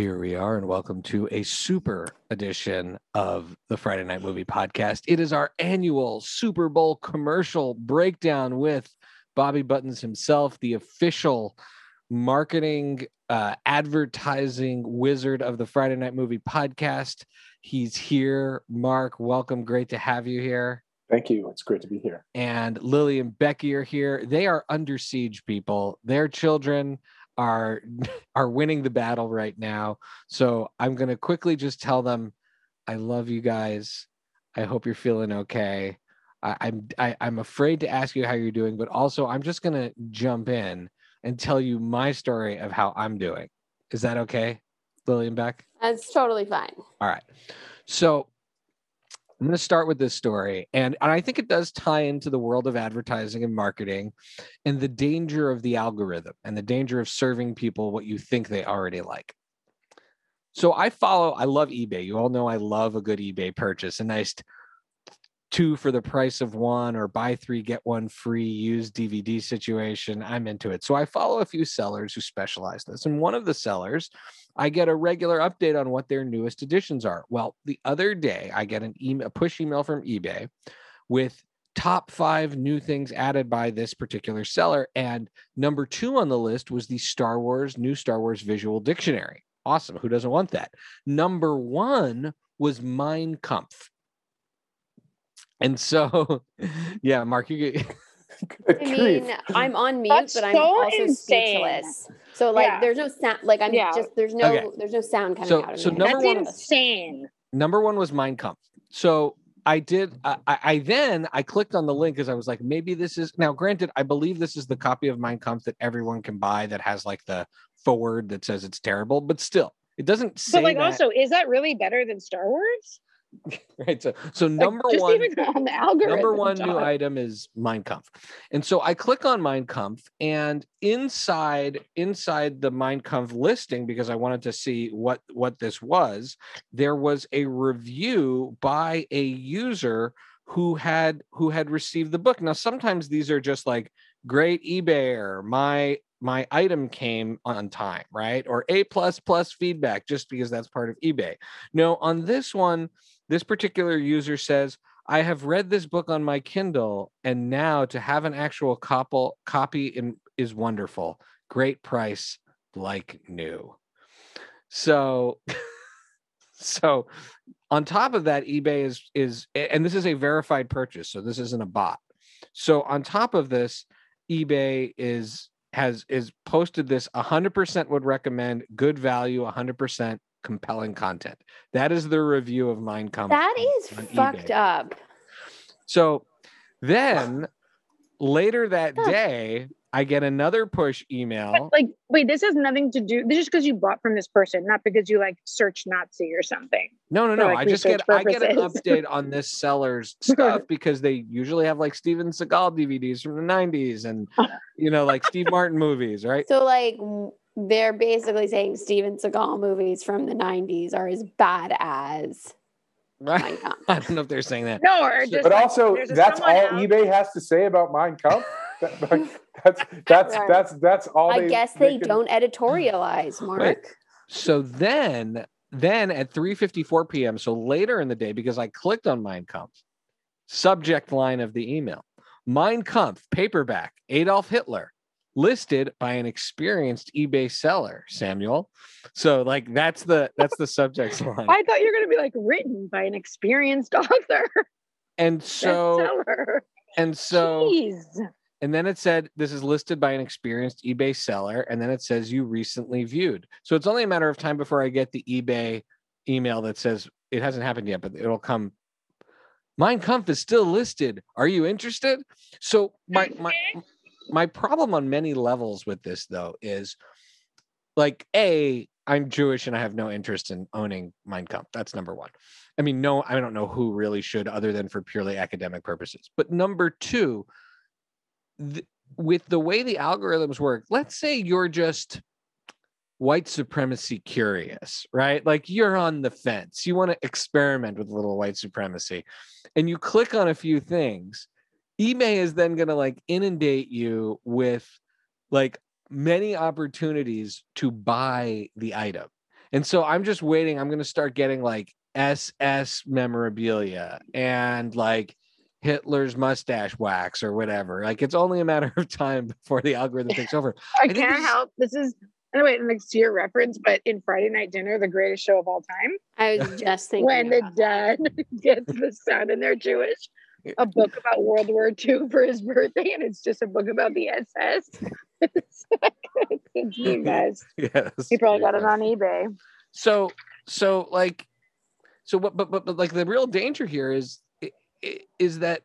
Here we are, and welcome to a super edition of the Friday Night Movie Podcast. It is our annual Super Bowl commercial breakdown with Bobby Buttons himself, the official marketing, uh, advertising wizard of the Friday Night Movie Podcast. He's here. Mark, welcome. Great to have you here. Thank you. It's great to be here. And Lily and Becky are here. They are under siege, people. Their children are are winning the battle right now. So I'm gonna quickly just tell them, I love you guys. I hope you're feeling okay. I, I'm I, I'm afraid to ask you how you're doing, but also I'm just gonna jump in and tell you my story of how I'm doing. Is that okay, Lillian Beck? That's totally fine. All right. So I'm going to start with this story. And, and I think it does tie into the world of advertising and marketing and the danger of the algorithm and the danger of serving people what you think they already like. So I follow, I love eBay. You all know I love a good eBay purchase, a nice two for the price of one or buy three, get one free used DVD situation. I'm into it. So I follow a few sellers who specialize this. And one of the sellers I get a regular update on what their newest additions are. Well, the other day I get an email, a push email from eBay with top five new things added by this particular seller. And number two on the list was the Star Wars, new Star Wars visual dictionary. Awesome. Who doesn't want that? Number one was Mein Kampf. And so, yeah, Mark, you get. I mean, I'm on mute, That's but I'm so also insane. speechless. So like, Yeah. there's no sound. Like I'm Yeah. just there's no Okay. there's no sound coming So- out of it. so me. number That's one- insane. number one was Mein Kampf. So I did. I, I I then I clicked on the link because I was like, maybe this is now. Granted, I believe this is the copy of Mein Kampf that everyone can buy that has like the forward that says it's terrible, but still, it doesn't say But like, that. also, is that really better than Star Wars? right. So, so number just one. on. Number one new item is Mein Kampf. And so I click on Mein Kampf and inside inside the Mein Kampf listing because I wanted to see what what this was, there was a review by a user who had who had received the book. Now sometimes these are just like great eBay or my my item came on time, right? Or A plus plus feedback just because that's part of eBay. No, on this one, this particular user says I have read this book on my Kindle, and now to have an actual copy copy is wonderful. Great price, like new. So, so on top of that, eBay is is and this is a verified purchase, so this isn't a bot. So on top of this, eBay is has is posted this 100% would recommend good value 100% compelling content that is the review of Mein Kampf that is fucked eBay. up. So then later that day, I get another push email. But like, wait, this has nothing to do. This is because you bought from this person, not because you like search Nazi or something. No, no, no. like, I just get research I get an update on this seller's stuff because they usually have like Steven Seagal DVDs from the 90s and you know, like Steve Martin movies, right? So like they're basically saying Steven Seagal movies from the 90s are as bad as Right. I don't know if they're saying that. No, or just But like, also, that's all out- eBay has to say about Mein Kampf. That- like, that's that's Right. that's that's all. I they, guess they can- don't editorialize, Mark. So then then at 3:54 p.m., so later in the day, because I clicked on Mein Kampf, subject line of the email: Mein Kampf paperback, Adolf Hitler, listed by an experienced eBay seller, Samuel. So like that's the that's the subject line. I thought you were going to be like written by an experienced author. And so and so Jeez. and then it said this is listed by an experienced eBay seller, and then it says you recently viewed. So it's only a matter of time before I get the eBay email that says it hasn't happened yet, but it'll come. Mein Kampf is still listed. Are you interested? So my my my problem on many levels with this though is like a I'm Jewish and I have no interest in owning Mein Kampf. That's number one. I mean, no, I don't know who really should, other than for purely academic purposes. But number two, th- with the way the algorithms work, let's say you're just white supremacy curious, right? Like you're on the fence. You want to experiment with a little white supremacy and you click on a few things. eBay is then going to like inundate you with like many opportunities to buy the item. And so I'm just waiting. I'm going to start getting like SS memorabilia and like Hitler's mustache wax or whatever. Like it's only a matter of time before the algorithm takes over. I think can't this is- help. This is anyway, next to your reference, but in Friday Night Dinner, the greatest show of all time, I was just thinking when the about dad gets the son and they're Jewish, a book about World War II for his birthday, and it's just a book about the SS. it's the best. Yes. He probably got it on eBay. so so like so what but but, but like the real danger here is is that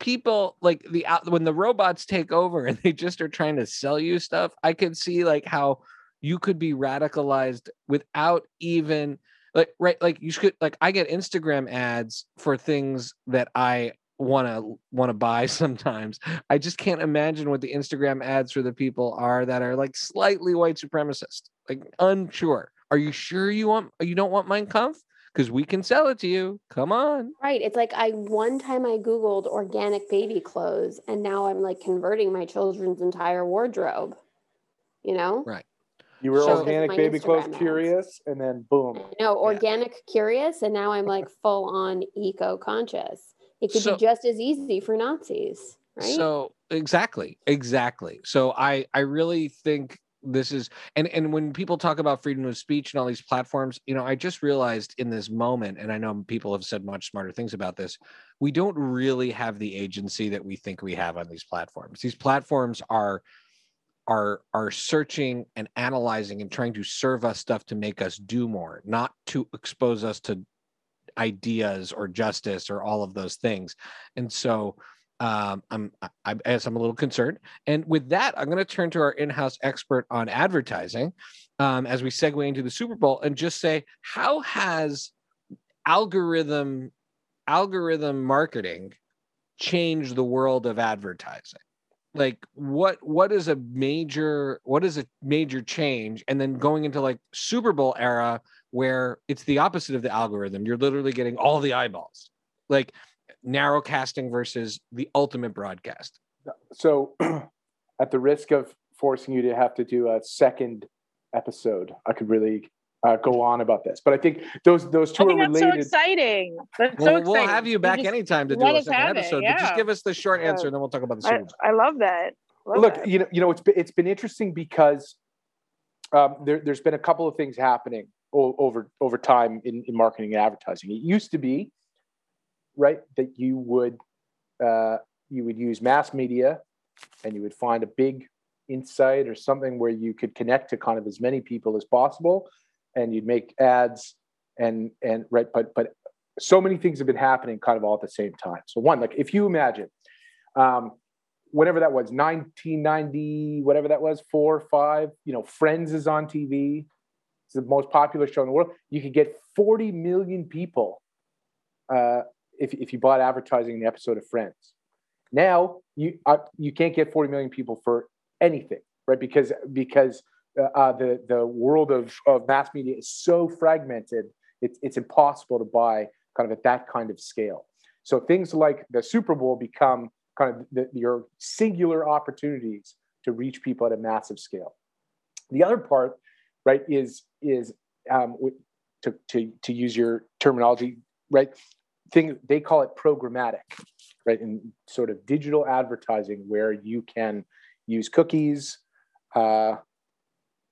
people like the out when the robots take over and they just are trying to sell you stuff i could see like how you could be radicalized without even like right like you should like i get instagram ads for things that i want to want to buy sometimes i just can't imagine what the instagram ads for the people are that are like slightly white supremacist like unsure are you sure you want you don't want Mein Kampf? Because we can sell it to you. Come on. Right. It's like I one time I Googled organic baby clothes and now I'm like converting my children's entire wardrobe. You know? Right. You were So- organic My baby clothes ads. curious, and then boom. No, organic curious, and now I'm like full on eco conscious. It could So- be just as easy for Nazis, right? So exactly, exactly. So I I really think this is and and when people talk about freedom of speech and all these platforms, you know, I just realized in this moment, and I know people have said much smarter things about this. We don't really have the agency that we think we have on these platforms. These platforms are are are searching and analyzing and trying to serve us stuff to make us do more, not to expose us to ideas or justice or all of those things. And so um, I'm I, guess I'm a little concerned. And with that, I'm going to turn to our in-house expert on advertising um, as we segue into the Super Bowl and just say, how has algorithm algorithm marketing changed the world of advertising? Like what what is a major what is a major change? And then going into like Super Bowl era where it's the opposite of the algorithm. You're literally getting all the eyeballs. Like narrow casting versus the ultimate broadcast. So, at the risk of forcing you to have to do a second episode, I could really uh, go on about this. But I think those those two I think are that's so related. exciting. That's so exciting. we'll have you back just- anytime to do let a second have it, episode. But just give us the short Yeah. answer, and then we'll talk about the I, Super Bowl. I love that. Love Look, that. you know, you know, it's been, it's been interesting because um, there, there's been a couple of things happening o- over over time in, in marketing and advertising. It used to be right that you would uh, you would use mass media and you would find a big insight or something where you could connect to kind of as many people as possible, and you'd make ads and and right, but but so many things have been happening kind of all at the same time. So one, like if you imagine. Um, whatever that was 1990 whatever that was four five you know friends is on tv it's the most popular show in the world you could get 40 million people uh, if, if you bought advertising in the episode of friends now you uh, you can't get 40 million people for anything right because because uh, uh, the the world of, of mass media is so fragmented it's, it's impossible to buy kind of at that kind of scale so things like the super bowl become kind of the, your singular opportunities to reach people at a massive scale. The other part, right, is is um, to to to use your terminology, right? Thing they call it programmatic, right, in sort of digital advertising where you can use cookies. Uh,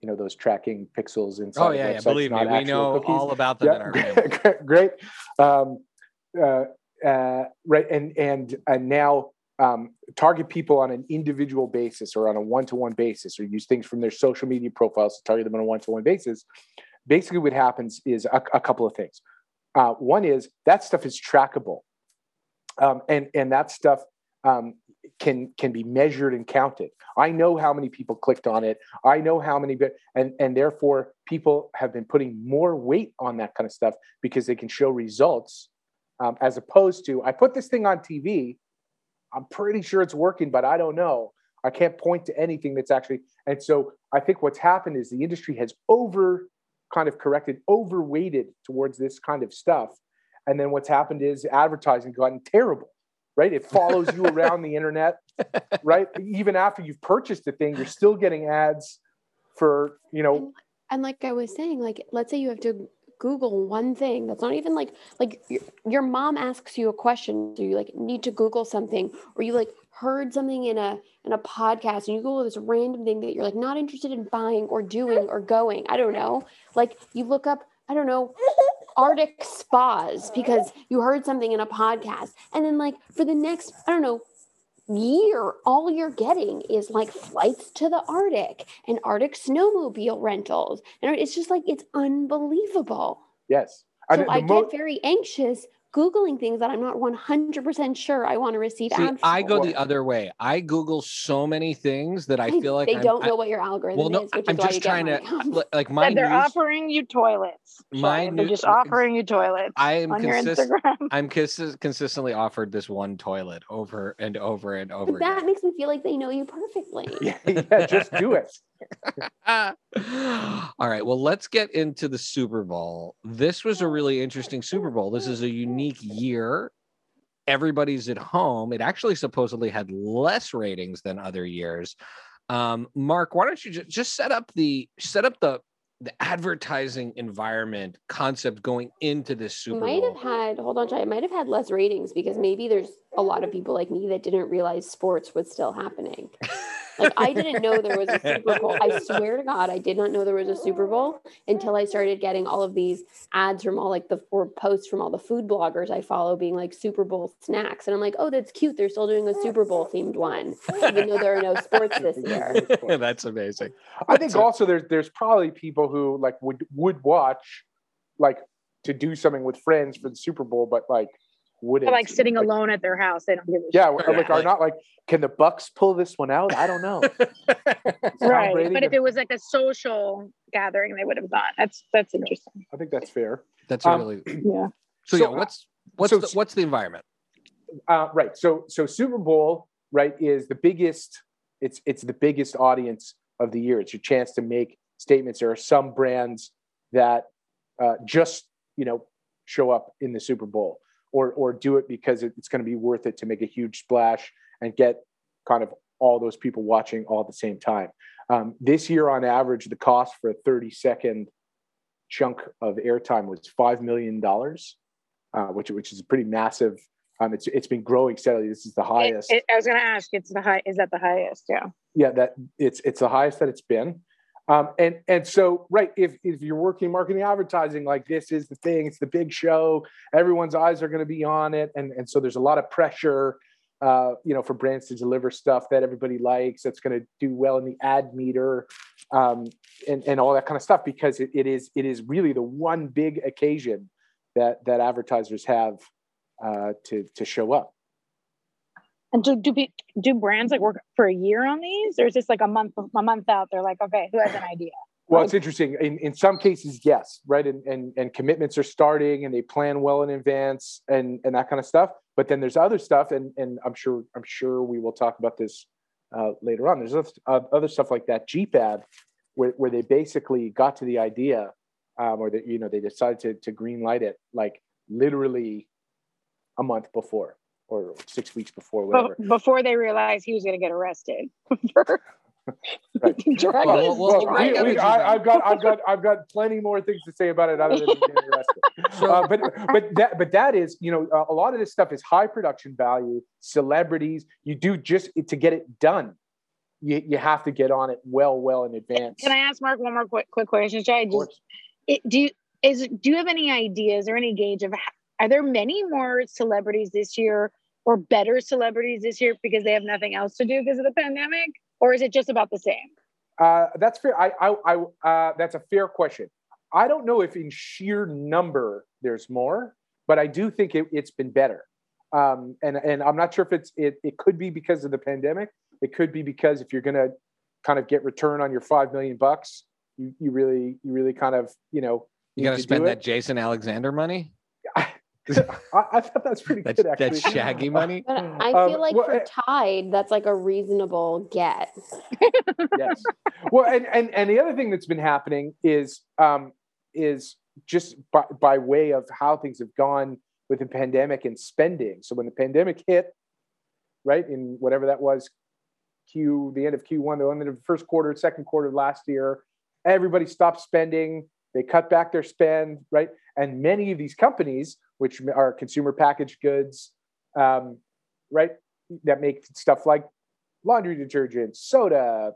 you know those tracking pixels inside. Oh yeah, yeah. Believe me, we know cookies all about them in our great. Um, uh, uh, right, and and and now um, target people on an individual basis or on a one-to-one basis, or use things from their social media profiles to target them on a one-to-one basis. Basically, what happens is a, a couple of things. Uh, one is that stuff is trackable, um, and and that stuff um, can can be measured and counted. I know how many people clicked on it. I know how many, and and therefore people have been putting more weight on that kind of stuff because they can show results, um, as opposed to I put this thing on TV. I'm pretty sure it's working, but I don't know. I can't point to anything that's actually. And so I think what's happened is the industry has over kind of corrected, overweighted towards this kind of stuff. And then what's happened is advertising gotten terrible, right? It follows you around the internet, right? Even after you've purchased the thing, you're still getting ads for, you know, And like I was saying, like let's say you have to Google one thing that's not even like like your, your mom asks you a question, do you like need to Google something, or you like heard something in a in a podcast and you Google this random thing that you're like not interested in buying or doing or going. I don't know. Like you look up, I don't know, Arctic spas because you heard something in a podcast. And then like for the next, I don't know, year, all you're getting is like flights to the Arctic and Arctic snowmobile rentals. And it's just like, it's unbelievable. Yes. So I get very anxious Googling things that I'm not 100% sure I want to receive See, ads I go the other way. I Google so many things that I They- feel like they I'm- don't I- know what your algorithm well, no, is, which I'm is just you trying to like my And they're news. offering you toilets. My Shia. They're just offering you toilets I am on your Instagram. I'm consis- consistently offered this one toilet over and over and over But that again. makes me feel like they know you perfectly. yeah, yeah, just do it. All right, well, let's get into the Super Bowl. This was a really interesting Super Bowl. This is a unique year. Everybody's at home. It actually supposedly had less ratings than other years. Um, Mark, why don't you just, just set up the set up the the advertising environment concept going into this Super Bowl. might Bowl? have had hold on, it might have had less ratings because maybe there's a lot of people like me that didn't realize sports was still happening. Like I didn't know there was a Super Bowl. I swear to God, I did not know there was a Super Bowl until I started getting all of these ads from all like the or posts from all the food bloggers I follow being like Super Bowl snacks. And I'm like, oh, that's cute. They're still doing a Super Bowl themed one, even though there are no sports this year. That's amazing. I think also there's there's probably people who like would would watch like to do something with friends for the Super Bowl, but like wouldn't They're like sitting alone at their house. They don't give a Yeah, shit. or, like are not like can the Bucs pull this one out? I don't know. Right. Brady But if it was like a social gathering, they would have gone. That's that's interesting. I think that's fair. That's Um, really Yeah. so, so, yeah. uh, What's what's so- the, what's the environment? Uh, right. So so Super Bowl right is the biggest. It's it's the biggest audience of the year. It's your chance to make statements. There are some brands that uh, just you know show up in the Super Bowl or or do it because it's going to be worth it to make a huge splash and get kind of all those people watching all at the same time. Um, this year, on average, the cost for a 30 second chunk of airtime was five million dollars, uh, which which is a pretty massive. Um, it's it's been growing steadily. This is the It- highest. it- I was gonna ask. It's the high. Is that the highest? Yeah. yeah, that it's it's the highest that it's been. Um, and and so right, if if you're working marketing advertising, like this is the thing, it's the big show. Everyone's eyes are going to be on it, and and so there's a lot of pressure. Uh, you know, for brands to deliver stuff that everybody likes, that's going to do well in the ad meter, um, and and all that kind of stuff, because it, it is it is really the one big occasion that that advertisers have uh, to to show up. And do do, do brands like work for a year on these, or is this like a month a month out? They're like, okay, who has an idea? Well, it's interesting. In in some cases, yes, right, and and and commitments are starting, and they plan well in advance, and and that kind of stuff. But then there's other stuff, and and I'm sure I'm sure we will talk about this uh, later on. There's other, stuff like that Jeep ad, where where they basically got to the idea, um, or that you know they decided to to green light it like literally a month before or six weeks before, whatever. Be- Before they realized he was gonna get arrested Right. Well, well, Well, we- we- I, you, I've got, I've got, I've got plenty more things to say about it other than getting arrested. So- Uh, but, but that, but that is, you know, a- a lot of this stuff is high production value, celebrities. You do just to get it done. You, you have to get on it well, well in advance. Can I ask Mark one more quick, quick question? Should I just it, do you is do you have any ideas or any gauge of h- are there many more celebrities this year or better celebrities this year because they have nothing else to do because of the pandemic or is it just about the same Uh, that's fair. I, I, I uh, that's a fair question. I don't know if in sheer number there's more, but I do think it, it's been better. Um, and and I'm not sure if it's it. It could be because of the pandemic. It could be because if you're going to kind of get return on your five million bucks, you, you really you really kind of you know You need got to to spend that Jason Alexander money. I, I thought that's pretty That's good actually. that shaggy money. But I Um, feel like well, for eh, Tide, that's like a reasonable get. yes. Well, and, and and the other thing that's been happening is um, is just by, by way of how things have gone with the pandemic and spending. So when the pandemic hit, right in whatever that was, Q the end of Q one, the end of the first quarter, second quarter last year, everybody stopped spending. They cut back their spend, right? And many of these companies, which are consumer packaged goods, um, right, that make stuff like laundry detergent, soda,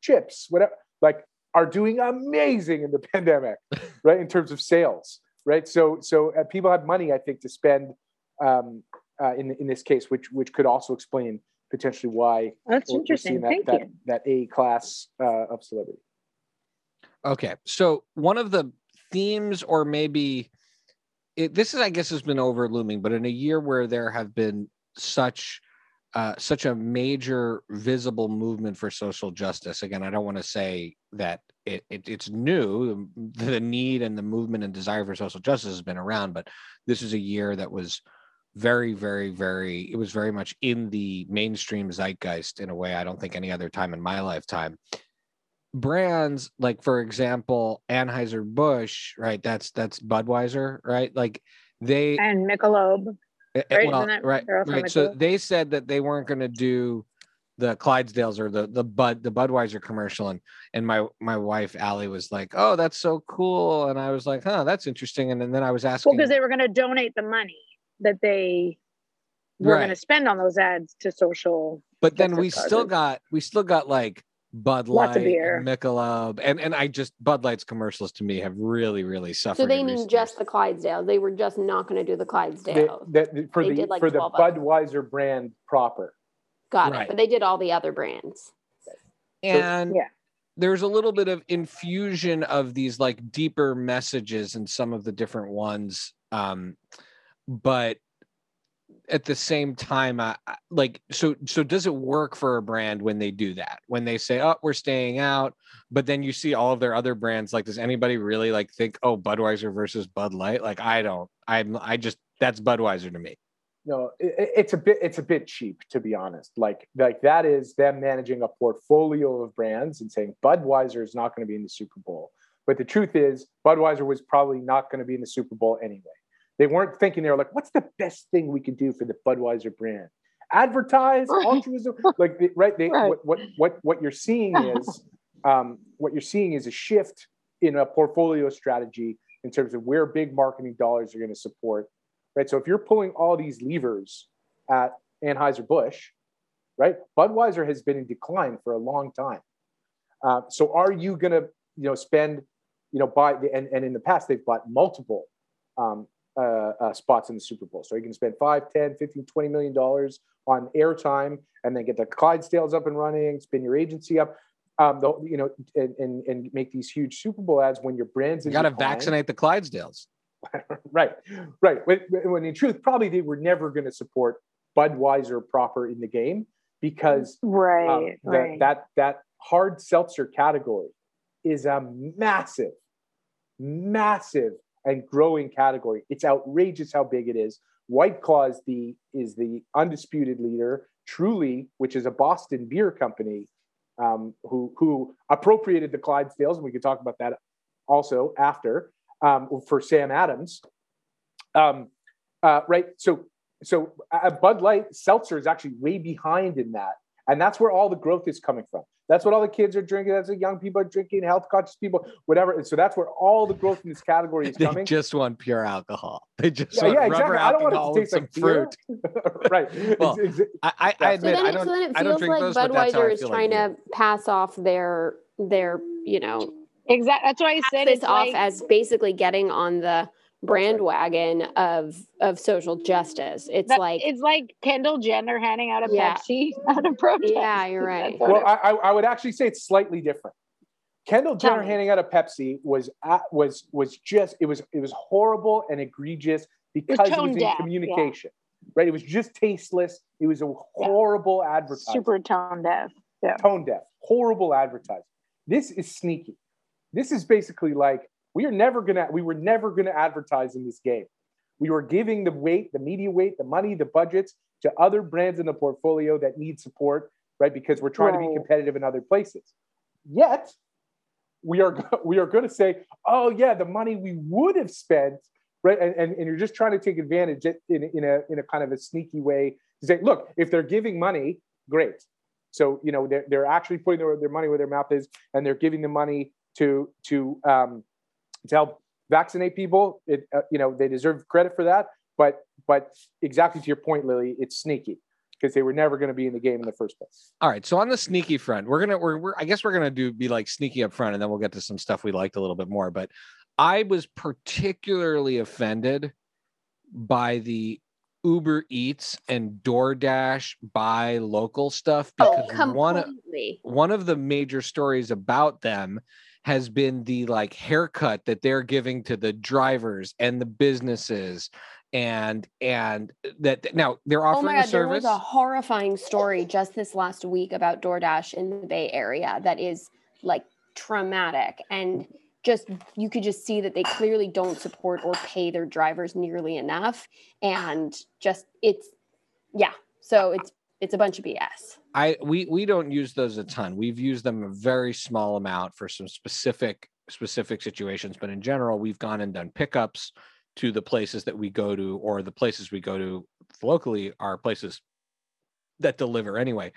chips, whatever, like are doing amazing in the pandemic, right? In terms of sales, right? So, so uh, people have money, I think, to spend um, uh, in in this case, which which could also explain potentially why that's interesting. That, Thank that, you. That A class uh, of celebrity. Okay, so one of the themes, or maybe it, this is, I guess, has been over looming, but in a year where there have been such uh, such a major visible movement for social justice. Again, I don't want to say that it, it, it's new. The need and the movement and desire for social justice has been around, but this is a year that was very, very, very. It was very much in the mainstream zeitgeist in a way I don't think any other time in my lifetime. Brands like, for example, Anheuser Busch, right? That's that's Budweiser, right? Like they and Michelob. Eh, eh, Right, well, right, right. So Michelob? they said that they weren't going to do the Clydesdales or the the Bud the Budweiser commercial, and and my my wife Allie was like, "Oh, that's so cool," and I was like, "Huh, that's interesting." And then, then I was asking, Well, because they were going to donate the money that they were Right. going to spend on those ads to social. but then we still got we still got like Bud Lots Light, of beer. and Michelob, and and I just Bud Light's commercials to me have really really suffered. So they mean recent just years. the Clydesdale. They were just not going to do the They- Clydesdale. that- for They the did, like, for the 12 others. Budweiser brand proper. Got Right. it. But they did all the other brands. and yeah. there's a little bit of infusion of these like deeper messages in some of the different ones um but at the same time like so so does it work for a brand when they do that when they say oh we're staying out but then you see all of their other brands like does anybody really like think oh budweiser versus bud light like i don't i'm i just that's budweiser to me No, it- it's a bit it's a bit cheap to be honest. Like like that is them managing a portfolio of brands and saying Budweiser is not going to be in the Super Bowl. But the truth is, Budweiser was probably not going to be in the Super Bowl anyway. They weren't thinking they were like, what's the best thing we could do for the Budweiser brand? Advertise Right. altruism, like they, right? They, Right. What, what what what you're seeing is um, what you're seeing is a shift in a portfolio strategy in terms of where big marketing dollars are going to support right? So if you're pulling all these levers at Anheuser Busch, right? Budweiser has been in decline for a long time. Uh, so are you going to, you know, spend, you know, buy and, and in the past they've bought multiple um, uh, uh, spots in the Super Bowl. So you can spend 5, 10, 15, 20 million dollars on airtime and then get the Clydesdales up and running, spin your agency up. Um, the, you know, and, and and make these huge Super Bowl ads when your brand's you got to vaccinate the clydesdales right, right. When, when in truth, probably they were never going to support Budweiser proper in the game because Right. um, the- right. that that hard seltzer category is a massive, massive and growing category. It's outrageous how big it is. White Claw is the is the undisputed leader. Truly, which is a Boston beer company, um, who who appropriated the Clydesdales, and we could talk about that also after um, for Sam Adams. Um, uh, right. So so uh, Bud Light seltzer is actually way behind in that, and that's where all the growth is coming from. That's what all the kids are drinking. That's what young people are drinking, health conscious people, whatever. And so that's where all the growth in this category is they coming. just want pure alcohol they just Yeah, want yeah, rubber exactly. I don't want it to taste some like fruit right. Well, It's- it's- I, I, I Yeah. So admit then, I it, don't so then it I don't feels drink like those, but that's how I Budweiser is feel like trying to pass off their their you know exactly. That's why I said this it's off like, as basically getting on the bandwagon of of social justice. It's that- like it's like Kendall Jenner handing out a Yeah. Pepsi at a protest. Yeah, you're right. Well, it- I, I I would actually say it's slightly different. Kendall Tell Jenner me. handing out a Pepsi was at, was was just it was it was horrible and egregious because it was, tone in deaf, yeah. communication, right? It was just tasteless. It was a horrible advertisement. super tone deaf. tone deaf, horrible advertising. This is sneaky. This is basically like we are never gonna, we were never gonna advertise in this game. We were giving the weight, the media weight, the money, the budgets to other brands in the portfolio that need support, right? Because we're trying to be competitive in other places. Yet we are we are going to say, oh yeah, the money we would have spent, right? And, and, and you're just trying to take advantage in, in a in a kind of a sneaky way to say, look, if they're giving money, great. So you know they're they're actually putting their, their money where their mouth is, and they're giving the money to to um, to help vaccinate people. It uh, you know they deserve credit for that. But but exactly to your point, Lily, it's sneaky because they were never going to be in the game in the first place. All right. So on the sneaky front, we're gonna we're, we're I guess we're gonna do be like sneaky up front, and then we'll get to some stuff we liked a little bit more. But I was particularly offended by the Uber Eats and DoorDash buy local stuff Oh, because one of one of the major stories about them has been the like haircut that they're giving to the drivers and the businesses and and uh, that now they're Oh offering my a god, there was a horrifying story just this last week about DoorDash in the Bay Area that is like traumatic and just you could just see that they clearly don't support or pay their drivers nearly enough and just it's yeah so it's it's a bunch of bs I we we don't use those a ton. We've used them a very small amount for some specific specific situations, but in general, we've gone and done pickups to the places that we go to, or the places we go to locally are places that deliver anyway.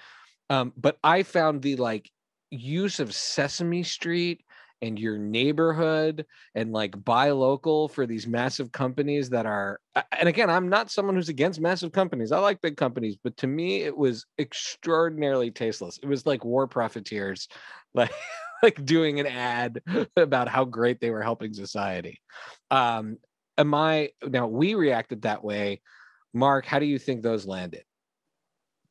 Um, but I found the like use of Sesame Street and your neighborhood and like buy local for these massive companies that are and again i'm not someone who's against massive companies. I like big companies but to me it was extraordinarily tasteless. It was like war profiteers like like doing an ad about how great they were helping society. Um am i now we reacted that way. Mark how do you think those landed?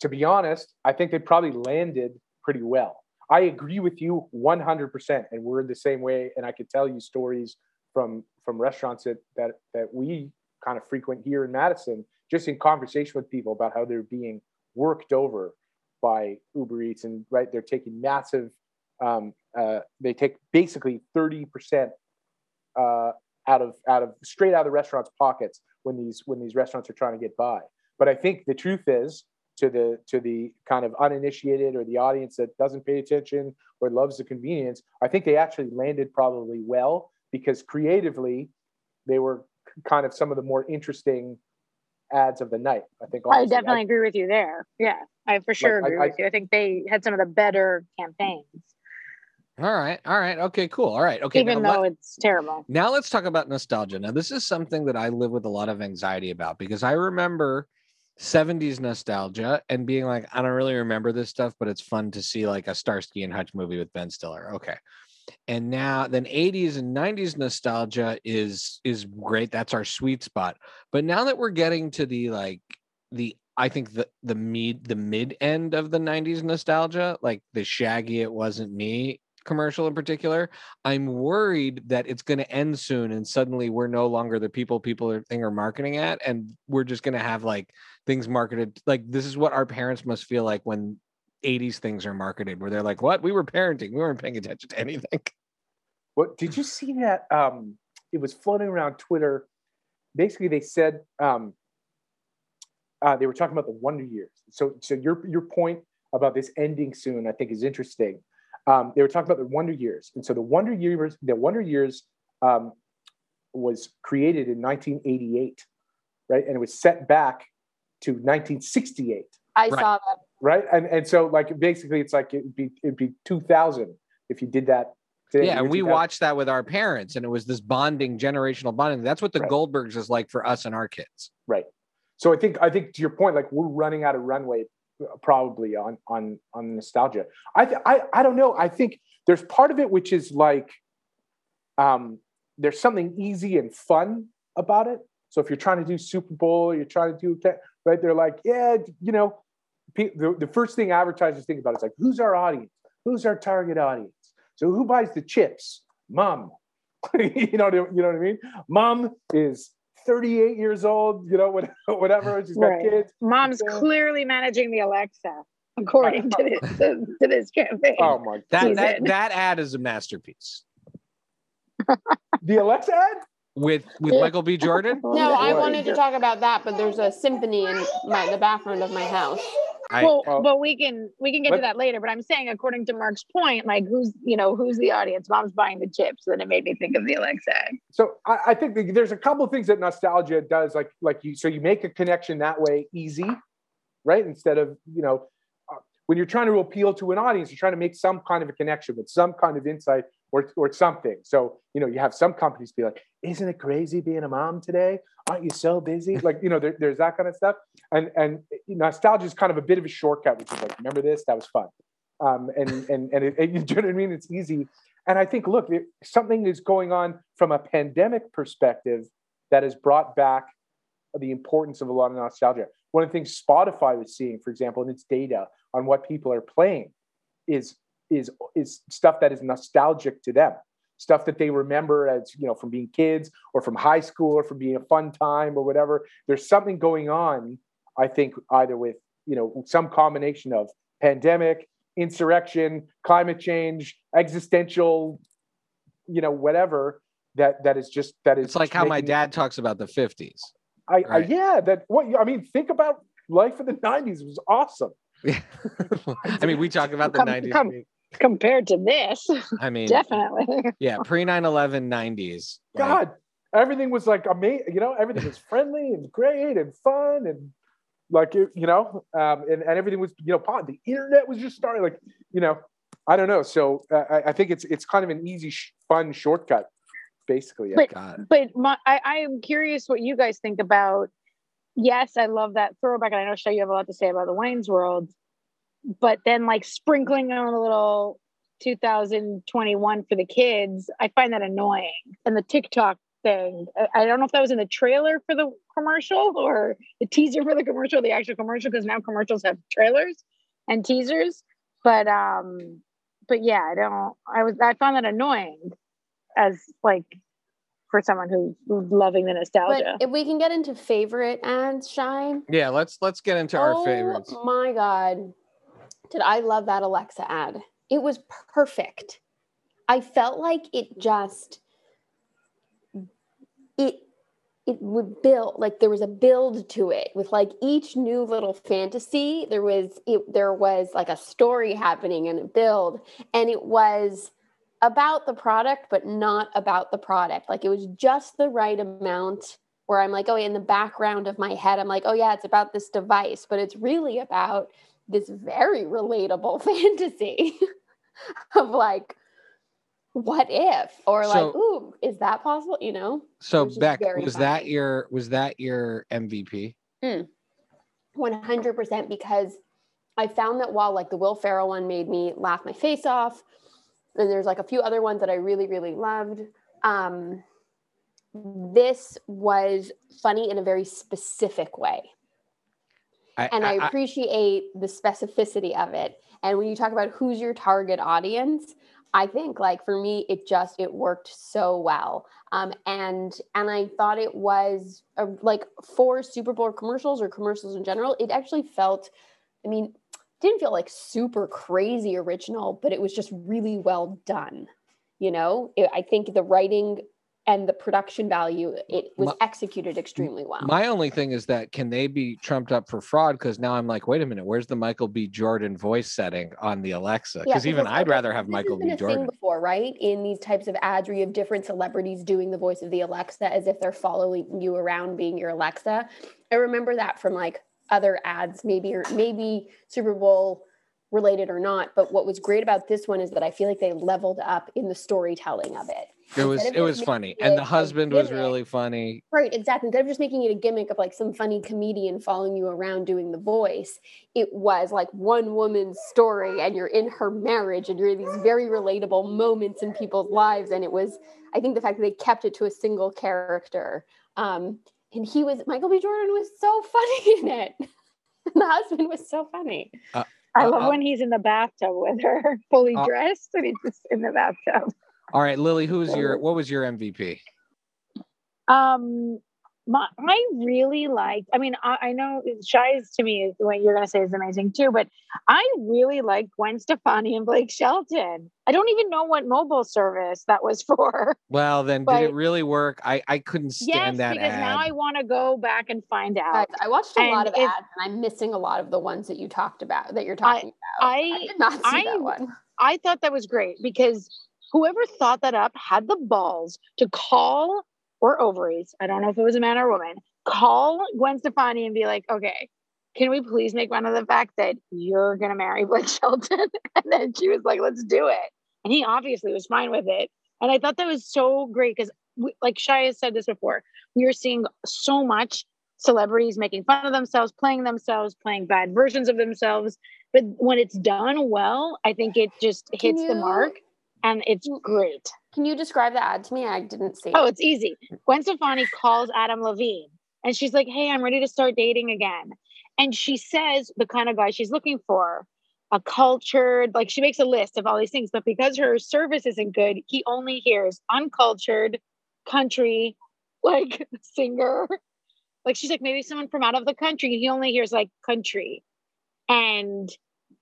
To be honest, I think they probably landed pretty well. I agree with you 100%, and we're the same way. And I could tell you stories from from restaurants that that that we kind of frequent here in Madison, just in conversation with people about how they're being worked over by Uber Eats, and right, they're taking massive. Um, uh, they take basically 30 percent uh, out of out of straight out of the restaurant's pockets when these when these restaurants are trying to get by. But I think the truth is to the to the kind of uninitiated or the audience that doesn't pay attention or loves the convenience, I think they actually landed probably well because creatively they were kind of some of the more interesting ads of the night. I think I honestly. definitely agree with you there. Yeah, I for sure I- agree I- with you. I think they had some of the better campaigns, all right all right okay cool all right okay even though let- it's terrible. Now let's talk about nostalgia. Now, this is something that I live with a lot of anxiety about because I remember 70s nostalgia and being like, I don't really remember this stuff, but it's fun to see like a Starsky and Hutch movie with Ben Stiller. Okay. And now then 80s and 90s nostalgia is is great. That's our sweet spot. But now that we're getting to the like the I think the the mid the mid end of the 90s nostalgia, like the shaggy it wasn't me commercial in particular, I'm worried that it's going to end soon and suddenly we're no longer the people people are thing are marketing at and we're just going to have like things marketed like this is what our parents must feel like when 80s things are marketed where they're like what we were parenting we weren't paying attention to anything What did you see that? Um, it was floating around Twitter. Basically, they said um, uh, they were talking about the Wonder Years. So, so your your point about this ending soon, I think, is interesting. Um, they were talking about the Wonder Years, and so the Wonder Years, the Wonder Years, um, was created in 1988, right? And it was set back to 1968 i Right. saw that right? And and so like basically it's like it'd be it'd be two thousand if you did that. Today, yeah and we watched that with our parents and it was this bonding generational bonding that's what the Right. goldbergs is like for us and our kids right. So I think I think to your point, like we're running out of runway probably on on on nostalgia. I th- I I don't know. I think there's part of it which is like um there's something easy and fun about it. So if you're trying to do Super Bowl, you're trying to do right, they're like, yeah, you know, pe- the, the first thing advertisers think about is like, who's our audience? Who's our target audience? So who buys the chips? Mom. you know, you know what I mean? Mom is 38 years old, you know, whatever. She's got Right. kids. Mom's Yeah. clearly managing the Alexa, according to this to, to this campaign. Oh my that that, that ad is a masterpiece The Alexa ad? with with michael b jordan no i wanted to talk about that but there's a symphony in my the background of my house I, well, but we can we can get But- to that later. But I'm saying, according to Mark's point, like who's you know who's the audience? Mom's buying the chips. Then it made me think of the Alexa. So I, I think there's a couple of things that nostalgia does, like like you. So you make a connection that way easy, right? Instead of you know, uh, when you're trying to appeal to an audience, you're trying to make some kind of a connection with some kind of insight or or something. So you know, you have some companies be like, "Isn't it crazy being a mom today? Aren't you so busy?" Like you know, there, there's that kind of stuff. And and nostalgia is kind of a bit of a shortcut, which is like, remember this? That was fun. Um, and and and it, it, you know what I mean? It's easy. And I think, look, it, something is going on from a pandemic perspective that has brought back the importance of a lot of nostalgia. One of the things Spotify was seeing, for example, in its data on what people are playing, is is is stuff that is nostalgic to them stuff that they remember as you know from being kids or from high school or from being a fun time or whatever there's something going on i think either with you know some combination of pandemic insurrection climate change existential you know whatever that that is just that is it's like how my dad talks about the 50s I, right. I yeah that what i mean think about life in the 90s was awesome I mean, we talk about the come, 90s. Come, compared to this. I mean, definitely. Yeah, pre 9 11 90s. God, everything was like amazing. You know, everything was friendly and great and fun and like, you know, um, and, and everything was, you know, the internet was just starting. Like, you know, I don't know. So uh, I, I, think it's it's kind of an easy, sh- fun shortcut, basically. But, but my, I, I am curious what you guys think about. Yes, I love that throwback, and I know Shay, you have a lot to say about the Wayne's World but then like sprinkling on a little 2021 for the kids, I find that annoying. And the TikTok thing, I, don't know if that was in the trailer for the commercial or the teaser for the commercial, the actual commercial, because now commercials have trailers and teasers. But um, but yeah, I don't. I was I found that annoying as like for someone who's loving the nostalgia. But if we can get into favorite ads, shine. Yeah, let's let's get into oh, our favorites. My God, did I love that Alexa ad? It was perfect. I felt like it just it it would build like there was a build to it with like each new little fantasy there was it there was like a story happening and a build and it was about the product but not about the product like it was just the right amount where i'm like oh in the background of my head i'm like oh yeah it's about this device but it's really about this very relatable fantasy of like what if? Or so, like ooh is that possible? You know? So beck was funny. that your was that your mvp mm. 100% because i found that while like the will ferrell one made me laugh my face off and there's like a few other ones that i really really loved um this was funny in a very specific way I, and I, I appreciate I, the specificity of it. And when you talk about who's your target audience, I think like for me, it just it worked so well. Um, and and I thought it was a, like for Super Bowl commercials or commercials in general, it actually felt. I mean, didn't feel like super crazy original, but it was just really well done. You know, it, I think the writing and the production value it was my, executed extremely well. my only thing is that can they be trumped up for fraud? Because now i'm like wait a minute where's the michael b. Jordan voice setting on the alexa? Yeah, because even i'd rather have michael b. jordan. before right? In these types of ads where you have different celebrities doing the voice of the alexa as if they're following you around being your alexa. I remember that from like other ads maybe or maybe super bowl related or not but what was great about this one is that i feel like they leveled up in the storytelling of it it was it was funny. and the husband was really funny. Right exactly. Instead of just making it a gimmick of like some funny comedian following you around doing the voice it was like one woman's story and you're in her marriage and you're in these very relatable moments in people's lives. And it was i think the fact that they kept it to a single character um and he was michael b. Jordan was so funny in it. The husband was so funny. Uh, I love uh, when he's in the bathtub with her, fully uh, dressed, and he's just in the bathtub. All right, Lily, who was your what was your MVP? Um, my, I really liked. I mean, I, I know Shy's to me is what you're gonna say is amazing too, but I really like Gwen Stefani and Blake Shelton. I don't even know what mobile service that was for. Well, then but, did it really work? I I couldn't stand yes, that because ad. now I want to go back and find out. I watched a and lot of ads, and I'm missing a lot of the ones that you talked about that you're talking I, about. I, I did not see I, that one. I thought that was great because whoever thought that up had the balls to call or ovaries. I don't know if it was a man or a woman. Call Gwen Stefani and be like, okay, can we please make fun of the fact that you're gonna marry Blake Shelton? and then she was like, let's do it. and he obviously was fine with it. And I thought that was so great because, like Shai has said this before, we are seeing so much celebrities making fun of themselves, playing themselves, playing bad versions of themselves. But when it's done well, I think it just hits you- the mark and it's great. Can you describe the ad to me? I didn't see. Oh, it. it's easy. Gwen Stefani calls Adam Levine and she's like, Hey, I'm ready to start dating again. And she says the kind of guy she's looking for a cultured, like she makes a list of all these things, but because her service isn't good, he only hears uncultured country, like singer. Like she's like, maybe someone from out of the country. He only hears like country. And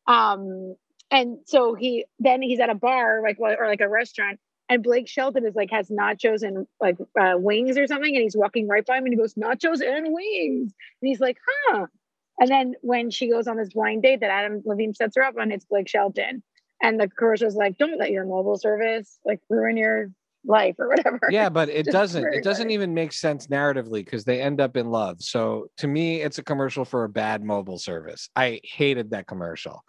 um, and so he then he's at a bar, like or like a restaurant, and Blake Shelton is like has nachos and like uh, wings or something, and he's walking right by him, and he goes nachos and wings, and he's like, huh. And then when she goes on this blind date that Adam Levine sets her up on, it's Blake Shelton, and the commercial's like, don't let your mobile service like ruin your life or whatever. Yeah, but it doesn't. It doesn't even make sense narratively because they end up in love. So to me, it's a commercial for a bad mobile service. I hated that commercial.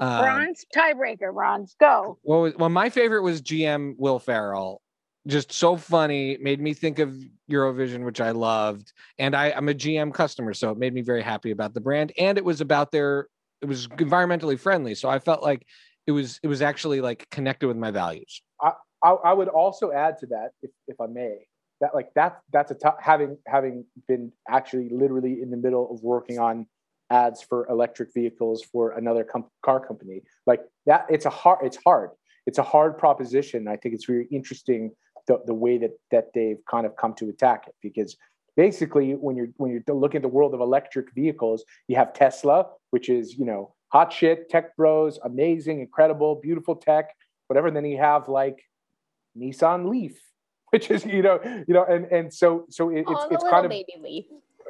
Um, Bronze tiebreaker, Bronze, go. what was well, my favorite was GM Will Ferrell. Just so funny, made me think of Eurovision, which I loved. And I, I'm a GM customer, so it made me very happy about the brand. And it was about their, it was environmentally friendly. So I felt like it was, it was actually like connected with my values. I, I would also add to that, if, if I may, that like that that's a tough having having been actually literally in the middle of working on ads for electric vehicles for another com- car company like that. It's a hard. It's hard. It's a hard proposition. I think it's very interesting the, the way that that they've kind of come to attack it because basically when you're when you're looking at the world of electric vehicles, you have Tesla, which is you know hot shit, tech bros, amazing, incredible, beautiful tech, whatever. And then you have like Nissan Leaf, which is you know you know and and so so it, it's oh, it's kind of baby leaf.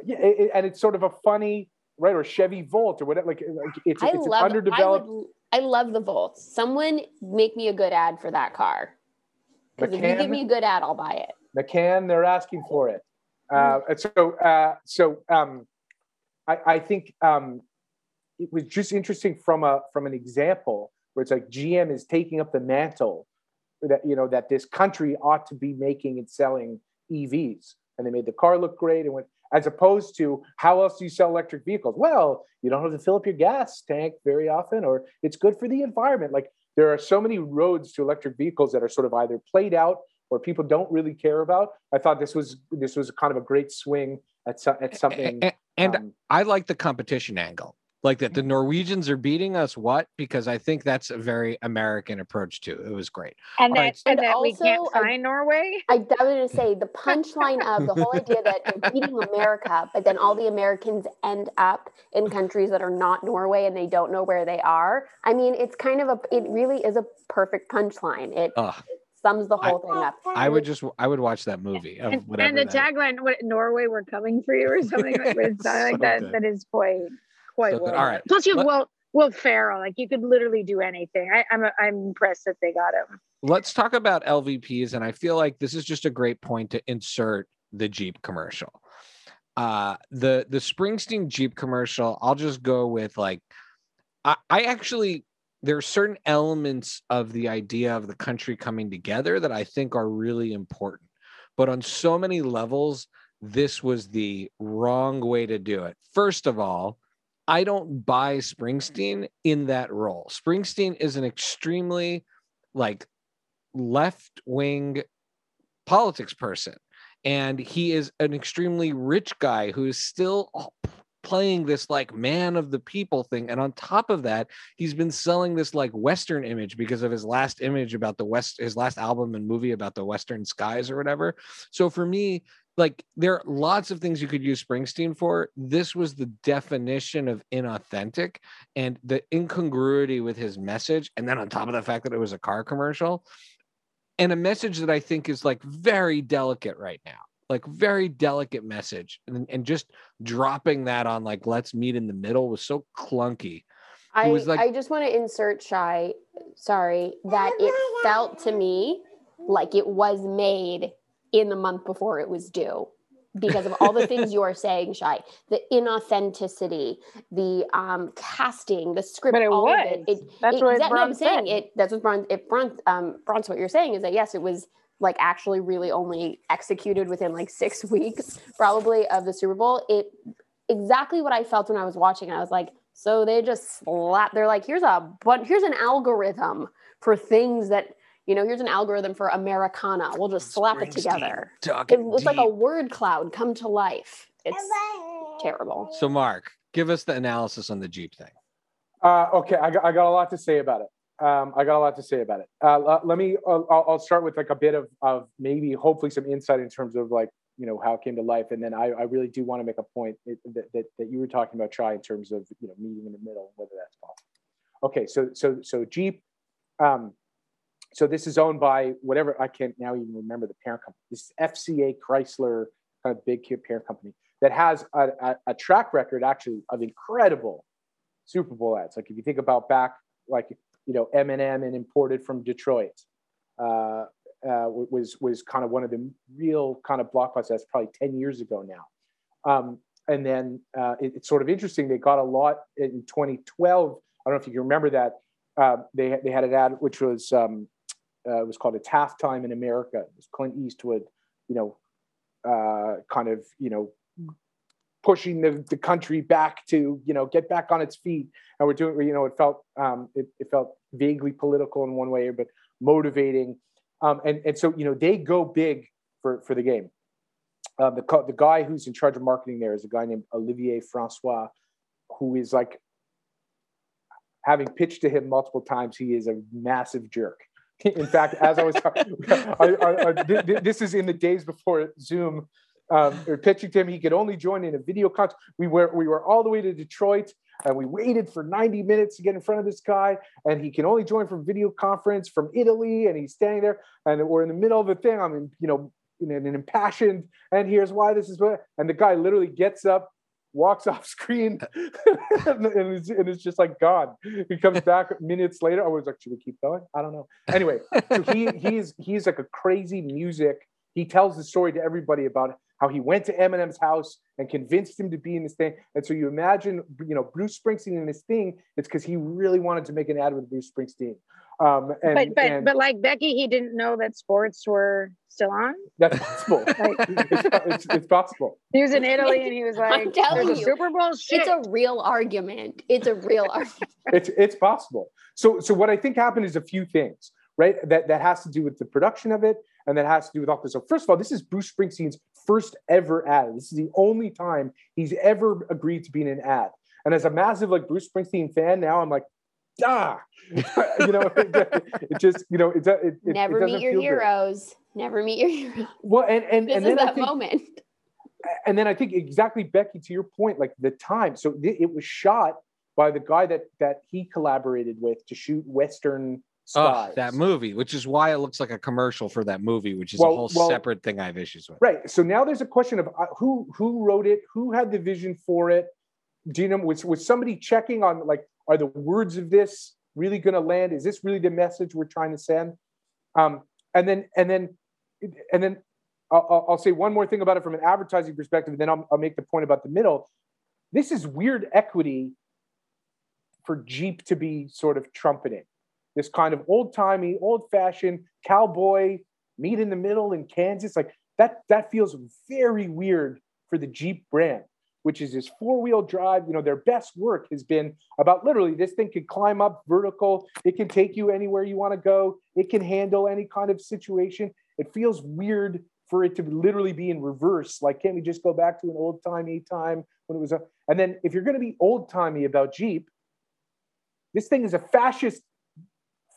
yeah, it, it- and it's sort of a funny right or Chevy Volt or whatever like, like it's I it's love. underdeveloped I, would, I love the Volt. Someone make me a good ad for that car. Because if you give me a good ad, I'll buy it. McCann, they're asking for it. Uh, and so, uh, so um, I, I think um, it was just interesting from a from an example where it's like GM is taking up the mantle that you know that this country ought to be making and selling EVs, and they made the car look great and went. As opposed to how else do you sell electric vehicles? Well, you don't have to fill up your gas tank very often, or it's good for the environment. Like there are so many roads to electric vehicles that are sort of either played out or people don't really care about. I thought this was this was kind of a great swing at at something. A- and um, I like the competition angle, like that the mm-hmm. Norwegians are beating us. What? Because I think that's a very American approach too. It was great. And All that, right. and And that we can't also, I- Norway. I, I was going to say the punchline of the whole idea that they're beating America, but then all the Americans end up in countries that are not Norway and they don't know where they are. I mean, it's kind of a, it really is a perfect punchline. It Ugh, sums the I- whole thing up. I would just, I would watch that movie of And, whatever. and the that is. tagline, what Norway, we're coming for you, or something like, it's something like that. good. That is quite, quite So good. well. All right. Plus, you have Let- Will, Will Ferrell. Like you could literally do anything. I, I'm, I'm impressed that they got him. Let's talk about LVPs, and I feel like this is just a great point to insert the Jeep commercial. Uh, the the Springsteen Jeep commercial. I'll just go with like, I, I actually there are certain elements of the idea of the country coming together that I think are really important, but on so many levels, this was the wrong way to do it. First of all, I don't buy Springsteen in that role. Springsteen is an extremely like left wing politics person. And he is an extremely rich guy who is still playing this like man of the people thing. And on top of that, he's been selling this like Western image because of his last image about the West, his last album and movie about the Western skies or whatever. So for me, like there are lots of things you could use Springsteen for. This was the definition of inauthentic and the incongruity with his message. And then on top of the fact that it was a car commercial and a message that I think is like very delicate right now, like very delicate message. And, and just dropping that on like, let's meet in the middle was so clunky. I, was like- I just want to insert shy, sorry, that it felt to me like it was made in the month before it was due. because of all the things you are saying, Shy. The inauthenticity, the um, casting, the script, But it all was. of it. it That's it, what exact- no, I'm saying it. That's what Bron. If Bron, um, Bron's what you're saying is that yes, it was like actually really only executed within like six weeks, probably of the Super Bowl. It exactly what I felt when I was watching. I was like, so they just slap. They're like, here's a but here's an algorithm for things that you know. Here's an algorithm for Americana. We'll just slap it together. It, talking it's like a word cloud come to life. It's terrible. So, Mark, give us the analysis on the Jeep thing. Uh, okay, I got, I got a lot to say about it. Um, I got a lot to say about it. Uh, let, let me. Uh, I'll, I'll start with like a bit of of maybe hopefully some insight in terms of like you know how it came to life, and then I, I really do want to make a point that, that that you were talking about try in terms of you know meeting in the middle, whether that's possible. Okay, so so so Jeep. Um, so this is owned by whatever I can't now even remember the parent company. This is FCA Chrysler, kind of big parent company that has a, a, a track record actually of incredible Super Bowl ads. Like if you think about back, like you know Eminem and imported from Detroit, uh, uh, was was kind of one of the real kind of blockbusters. That's probably ten years ago now. Um, and then uh, it, it's sort of interesting. They got a lot in 2012. I don't know if you can remember that. Uh, they they had an ad which was um, uh, it was called "It's Halftime in America." It was Clint Eastwood, you know, uh, kind of you know pushing the, the country back to you know get back on its feet. And we're doing you know it felt um, it, it felt vaguely political in one way but motivating. Um, and and so you know they go big for for the game. Um, the the guy who's in charge of marketing there is a guy named Olivier Francois who is like having pitched to him multiple times he is a massive jerk in fact as I was I, I, I, th- this is in the days before Zoom um, or pitching to him. He could only join in a video conference. We were we were all the way to Detroit, and we waited for 90 minutes to get in front of this guy. And he can only join from video conference from Italy, and he's standing there, and we're in the middle of a thing. I'm you know, in an impassioned, and here's why this is what. And the guy literally gets up. Walks off screen and, it's, and it's just like gone. He comes back minutes later. I was like, should we keep going? I don't know. Anyway, so he he's he's like a crazy music. He tells the story to everybody about how he went to Eminem's house and convinced him to be in this thing. And so you imagine, you know, Bruce Springsteen in this thing. It's because he really wanted to make an ad with Bruce Springsteen. Um, and, but but and but like Becky, he didn't know that sports were still on. that's possible. it's, it's, it's possible. He was in Italy and he was like, I'm like, telling you, Super Bowl shit." It's a real argument. It's a real argument. It's it's possible. So so what I think happened is a few things, right? That that has to do with the production of it, and that has to do with all this. So first of all, this is Bruce Springsteen's first ever ad. This is the only time he's ever agreed to be in an ad. And as a massive like Bruce Springsteen fan, now I'm like, ah, you know, it, it just you know it it, it Never it meet your feel good. heroes. Never meet your heroes. Well, and and This and is then I that think, moment. and then I think exactly Becky to your point, like the time. So it was shot by the guy that that he collaborated with to shoot Western Oh, that movie, which is why it looks like a commercial for that movie, which is Well- a whole well- separate thing I have issues with. Right. So now there's a question of uh, who who wrote it, who had the vision for it. Do you know was was somebody checking on like are the words of this really going to land? Is this really the message we're trying to send? Um, and then and then and then I'll, I'll- I'll say one more thing about it from an advertising perspective, and then I'll, I'll make the point about the middle. This is weird equity for Jeep to be sort of trumpeting this kind of old timey, old fashioned cowboy meet in the middle in Kansas. Like that, that feels very weird for the Jeep brand, which is this four wheel drive. You know, their best work has been about literally this thing can climb up vertical, it can take you anywhere you want to go, it can handle any kind of situation. It feels weird for it to literally be in reverse. Like, can't we just go back to an old timey time when it was a, and then if you're going to be old timey about Jeep, this thing is a fascist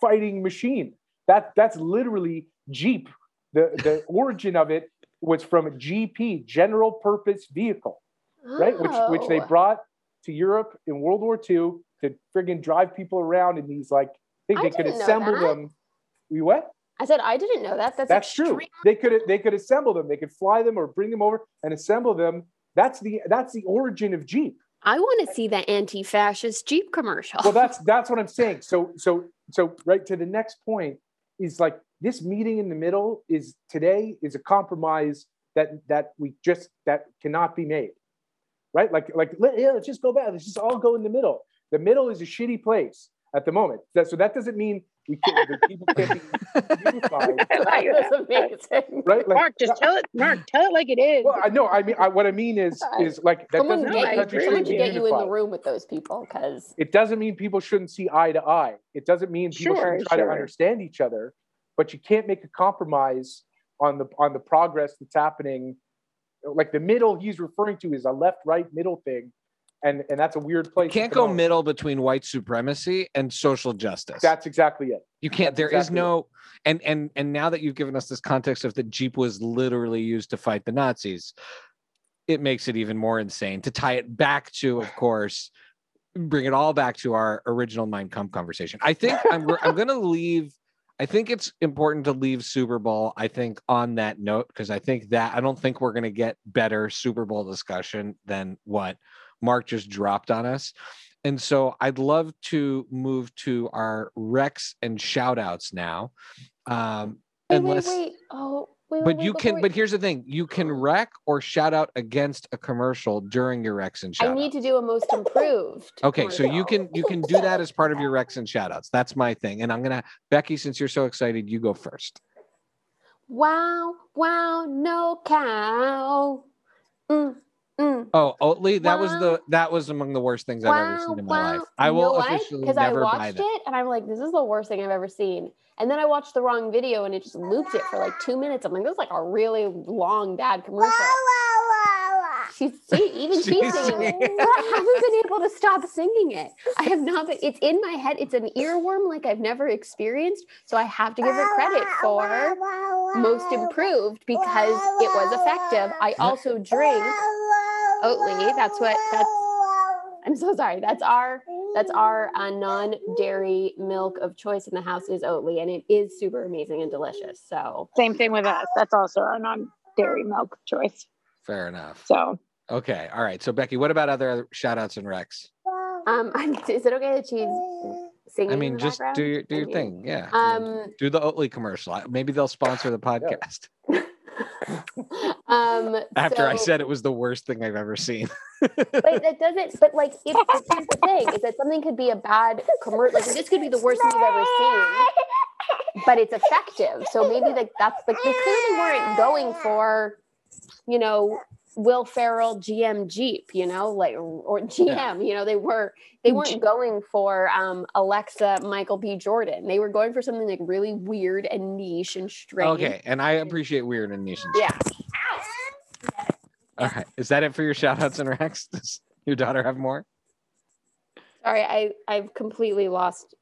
fighting machine. That that's literally Jeep. The the origin of it was from a GP, general purpose vehicle, right? Which which they Oh. brought to Europe in World War II to friggin' drive people around in these like things. They could assemble them. We what? I said I didn't know that. That's That's true. They could they could assemble them. They could fly them or bring them over and assemble them. That's the that's the origin of Jeep. I want to see the anti-fascist Jeep commercial. well that's that's what i'm saying so so so right to the next point is like this meeting in the middle is today is a compromise that that we just that cannot be made, right? Like like let, yeah, let's just go back. Let's just all go in the middle. The middle is a shitty place at the moment. That, so that doesn't mean we can't, the people can't be unified, I like That's amazing. right? Like, Mark, just tell it. Mark, tell it like it is. well, I know. I mean, I, what I mean is is like that Someone doesn't No, mean get, countries someone shouldn't be should get you in the room with those people because It doesn't mean people shouldn't see eye to eye. It doesn't mean people Sure, shouldn't try to understand each other. But you can't make a compromise on the on the progress that's happening. Like the middle he's referring to is a left right middle thing, and and that's a weird place. You Can't go middle between white supremacy and social justice. That's exactly it. You can't. That's There is exactly no. And and and now that you've given us this context of the Jeep was literally used to fight the Nazis, it makes it even more insane to tie it back to, of course, bring it all back to our original Mein Kampf conversation. I think I'm I'm going to leave. I think it's important to leave Super Bowl. I think on that note because I think that I don't think we're going to get better Super Bowl discussion than what Mark just dropped on us. And so I'd love to move to our Rex and shout outs now. Um, wait, unless, wait, wait. Oh, wait, but you can, we- but here's the thing you can rec or shout out against a commercial during your Rex and shout I need to do a most improved. Okay, so you can you can do that as part of your Rex and shout outs. That's my thing. And I'm gonna Becky, since you're so excited, you go first. Wow, wow, no cow. Mm, mm. Oh, Oatly, that was the that was among the worst things I've ever seen in my wow. life. I will why? officially Because I watched it and I'm like, this is the worst thing I've ever seen. And then I watched the wrong video and it just looped it for like two minutes. I'm like, this is like a really long, bad commercial. She's see, even she's, She's singing it. I haven't been able to stop singing it. I have not been, it's in my head. It's an earworm like I've never experienced. So I have to give her credit for most improved because it was effective. I also drink Oatly. That's what that's I'm so sorry. That's our that's our uh, non-dairy milk of choice in the house is Oatly, and it is super amazing and delicious. So Same thing with us. That's also our non-dairy milk choice. Fair enough. So Okay. All right. So Becky, what about other shout outs and Rex? um, is it okay that she's singing? I in mean, the just background? do your do I your mean, thing. Yeah. Um, do the Oatly commercial. Maybe they'll sponsor the podcast. um, After I said it was the worst thing I've ever seen. but that doesn't. But like, if, but here's the thing: is that something could be a bad commercial. Like this could be the worst thing you've ever seen, but it's effective. So maybe like that's like they clearly weren't going for, you know, Will Ferrell GM Jeep, you know, like or GM. Yeah. You know, they were they weren't going for um, Alexa Michael B. Jordan. They were going for something like really weird and niche and strange. Okay. And I appreciate weird and niche. and Yeah. All right. Is that it for your shout outs and Rex? Does your daughter have more? Sorry, I I've completely lost.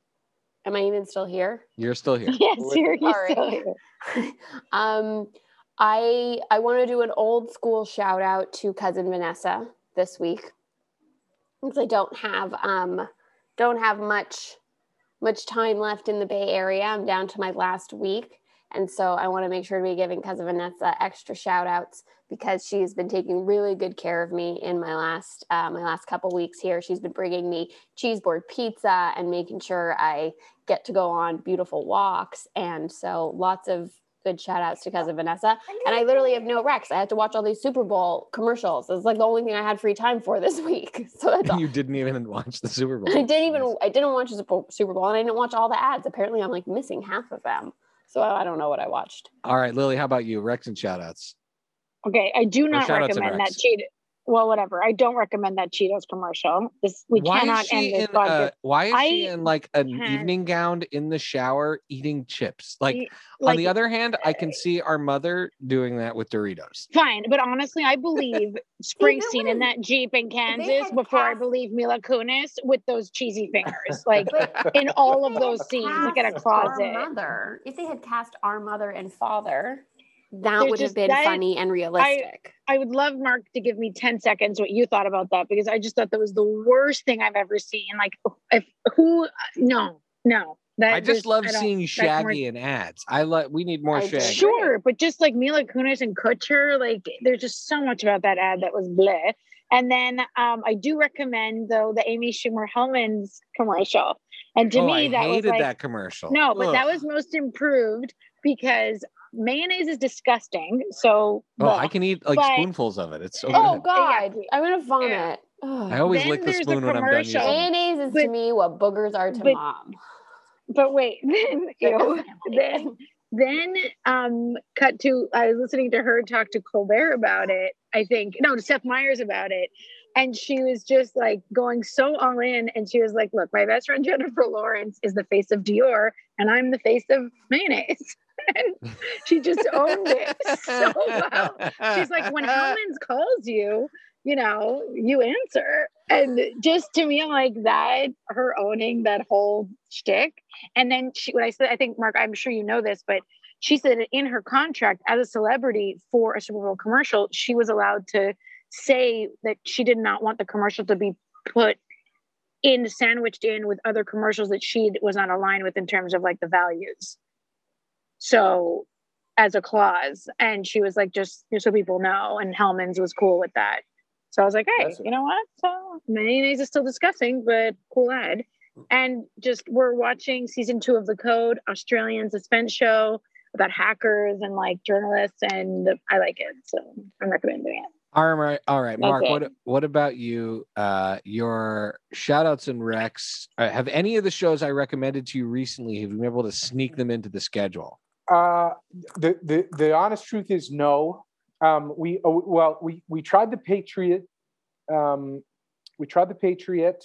Am I even still here? You're still here. yes, you're, you're still here. um, I I want to do an old school shout out to cousin Vanessa this week because I don't have um don't have much much time left in the Bay Area. I'm down to my last week, and so I want to make sure to be giving cousin Vanessa extra shout outs because she's been taking really good care of me in my last uh, my last couple weeks here. She's been bringing me cheese board pizza and making sure I get to go on beautiful walks, and so lots of good shout outs to cousin Vanessa. And I literally have no Rex. I had to watch all these Super Bowl commercials. It's like the only thing I had free time for this week. So that's all. you didn't even watch the Super Bowl. I didn't even I didn't watch the Super Bowl- and I didn't watch all the ads. Apparently I'm like missing half of them. So I don't know what I watched. All right, Lily, how about you? Rex and shout outs. Okay, I do not shout out to recommend that Rex. Cheetos. Well, whatever. I don't recommend that Cheetos commercial. This we why cannot end this in podcast. uh, why is she in like an can't- evening gown in the shower eating chips? Like, Y- on the other hand, I can see our mother doing that with Doritos. fine, but honestly, I believe Springsteen in would've- that Jeep in Kansas had before I believe Mila Kunis with those cheesy fingers, like in all of if they those had scenes, like in a cast our closet. mother, if they had cast our mother and father, that There's would have been that- funny and realistic. I would love Mark to give me 10 seconds what you thought about that because I just thought that was the worst thing I've ever seen. Like, if who, no, no. That I just love I seeing that Shaggy in ads. I like. We need more I. Shaggy. Sure, but just like Mila Kunis and Kutcher, like there's just so much about that ad that was bleh. And then um, I do recommend though the Amy Schumer Hellmann's commercial. And to oh, me, I that was hated like that commercial. no, but that was most improved because mayonnaise is disgusting. So Oh, I can eat like But- spoonfuls of it. It's so Oh good. God, Exactly. I'm gonna vomit. Ugh. I always Then lick the there's a spoon when I'm done using commercial. Mayonnaise is to me what boogers are to but- mom. but wait, then ew. then then um cut to I was listening to her talk to Colbert about it. I think no to Seth Meyers about it. And she was just like going so all in. And she was like, Look, my best friend Jennifer Lawrence is the face of Dior, and I'm the face of mayonnaise. And she just owned it so well. She's like, when Hellmann's calls you, you know, you answer. And just to me, like that, her owning that whole shtick. And then she, what I said, I think, Mark, I'm sure you know this, but she said in her contract as a celebrity for a Super Bowl commercial, she was allowed to say that she did not want the commercial to be put in sandwiched in with other commercials that she was not aligned with in terms of like the values. So as a clause. And she was like, just so people know. And Hellmann's was cool with that. So I was like, hey, That's you know what? So mayonnaise is still disgusting, but cool ad. And just we're watching season two of The Code, Australian suspense show about hackers and like journalists, and I like it. So I'm recommending it. All right, all right, Mark. it. What what about you? Uh, your shout outs and recs. Uh, have any of the shows I recommended to you recently? Have you been able to sneak them into the schedule? Uh, the, the the honest truth is no. Um, we oh, well we we tried the Patriot. Um, we tried the Patriot,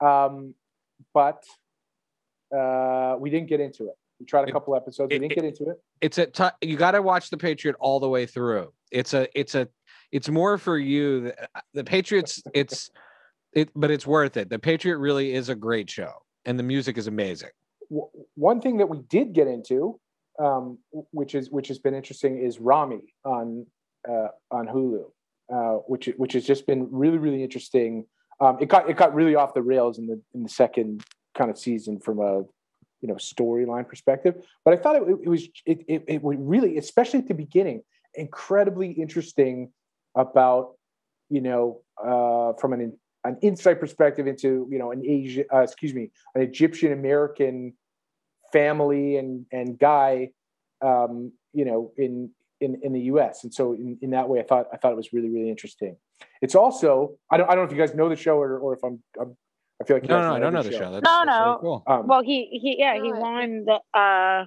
um, but uh, we didn't get into it. We tried a couple episodes. We didn't get into it. It's a t- you got to watch the Patriot all the way through. It's a it's a it's more for you. The, the Patriots. It's it, but it's worth it. The Patriot really is a great show, and the music is amazing. One thing that we did get into, um, which is which has been interesting, is Ramy on uh, on Hulu, uh, which which has just been really really interesting. Um, it got it got really off the rails in the in the second kind of season from a you know storyline perspective, but I thought it, it was it, it it really especially at the beginning incredibly interesting about you know uh, from an an insight perspective into you know an Asia uh, excuse me an Egyptian American family and and guy um, you know in in in the US and so in, in that way I thought I thought it was really really interesting it's also I don't I don't know if you guys know the show or, or if I'm, I'm I feel like you No, no, I don't know the the show. That's, No, that's really no. cool. um, Well, he he yeah he won the uh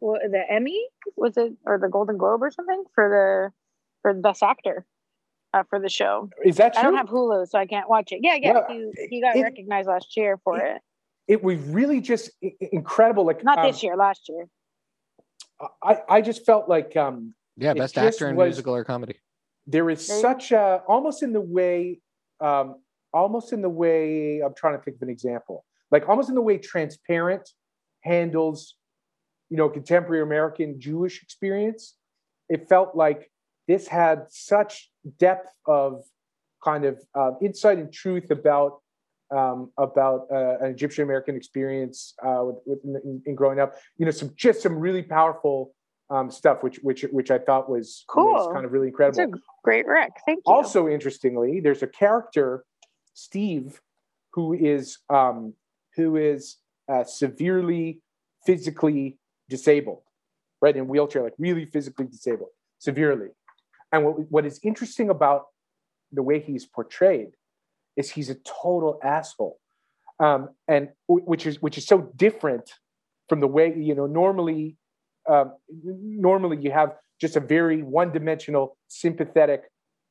what, the Emmy was it or the Golden Globe or something for the for the best actor uh, for the show. is that I don't have Hulu, so I can't watch it. Yeah, yeah, Yeah, he, he got it- recognized last year for it- it. It was really just i- i- incredible like Not um, this year, last year. I I just felt like um Yeah, best actor in was- musical or comedy. there is There such a almost in the way um almost in the way i'm trying to think of an example like almost in the way transparent handles you know contemporary american jewish experience it felt like this had such depth of kind of uh, insight and truth about um, about uh, an Egyptian American experience uh, with, with in, in growing up. You know, some just some really powerful um, stuff, which which which I thought was, was Cool. kind of really It's incredible a great rec. Thank you. also interestingly there's a character steve who is um, who is uh, severely physically disabled right in wheelchair like really physically disabled severely and what, what is interesting about the way he's portrayed is he's a total asshole um, and which is which is so different from the way you know normally um, normally you have just a very one-dimensional sympathetic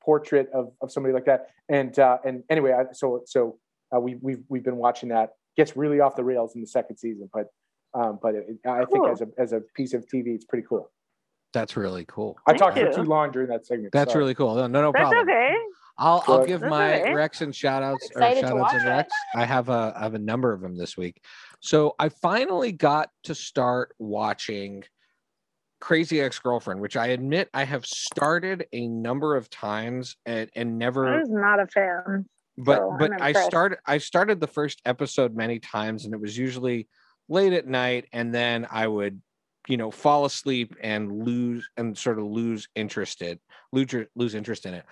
portrait of, of somebody like that. And uh, and anyway, I, so so uh, we we've we've been watching that. Gets really off the rails in the second season, but um, but it, I think as a as a piece of TV, it's pretty cool. That's really cool. I Thank talked you. for too long during that segment. That's sorry. really cool. No, no, no That's problem. okay. I'll I'll give my okay. Rex and shout outs or to shout outs and. Rex. I have a I have a number of them this week. So I finally got to start watching Crazy Ex-Girlfriend, which I admit I have started a number of times and, and I never was not a fan. but so but I'm I impressed. started I started the first episode many times and it was usually late at night and then I would you know fall asleep and lose and sort of lose interest interested lose lose interest in it.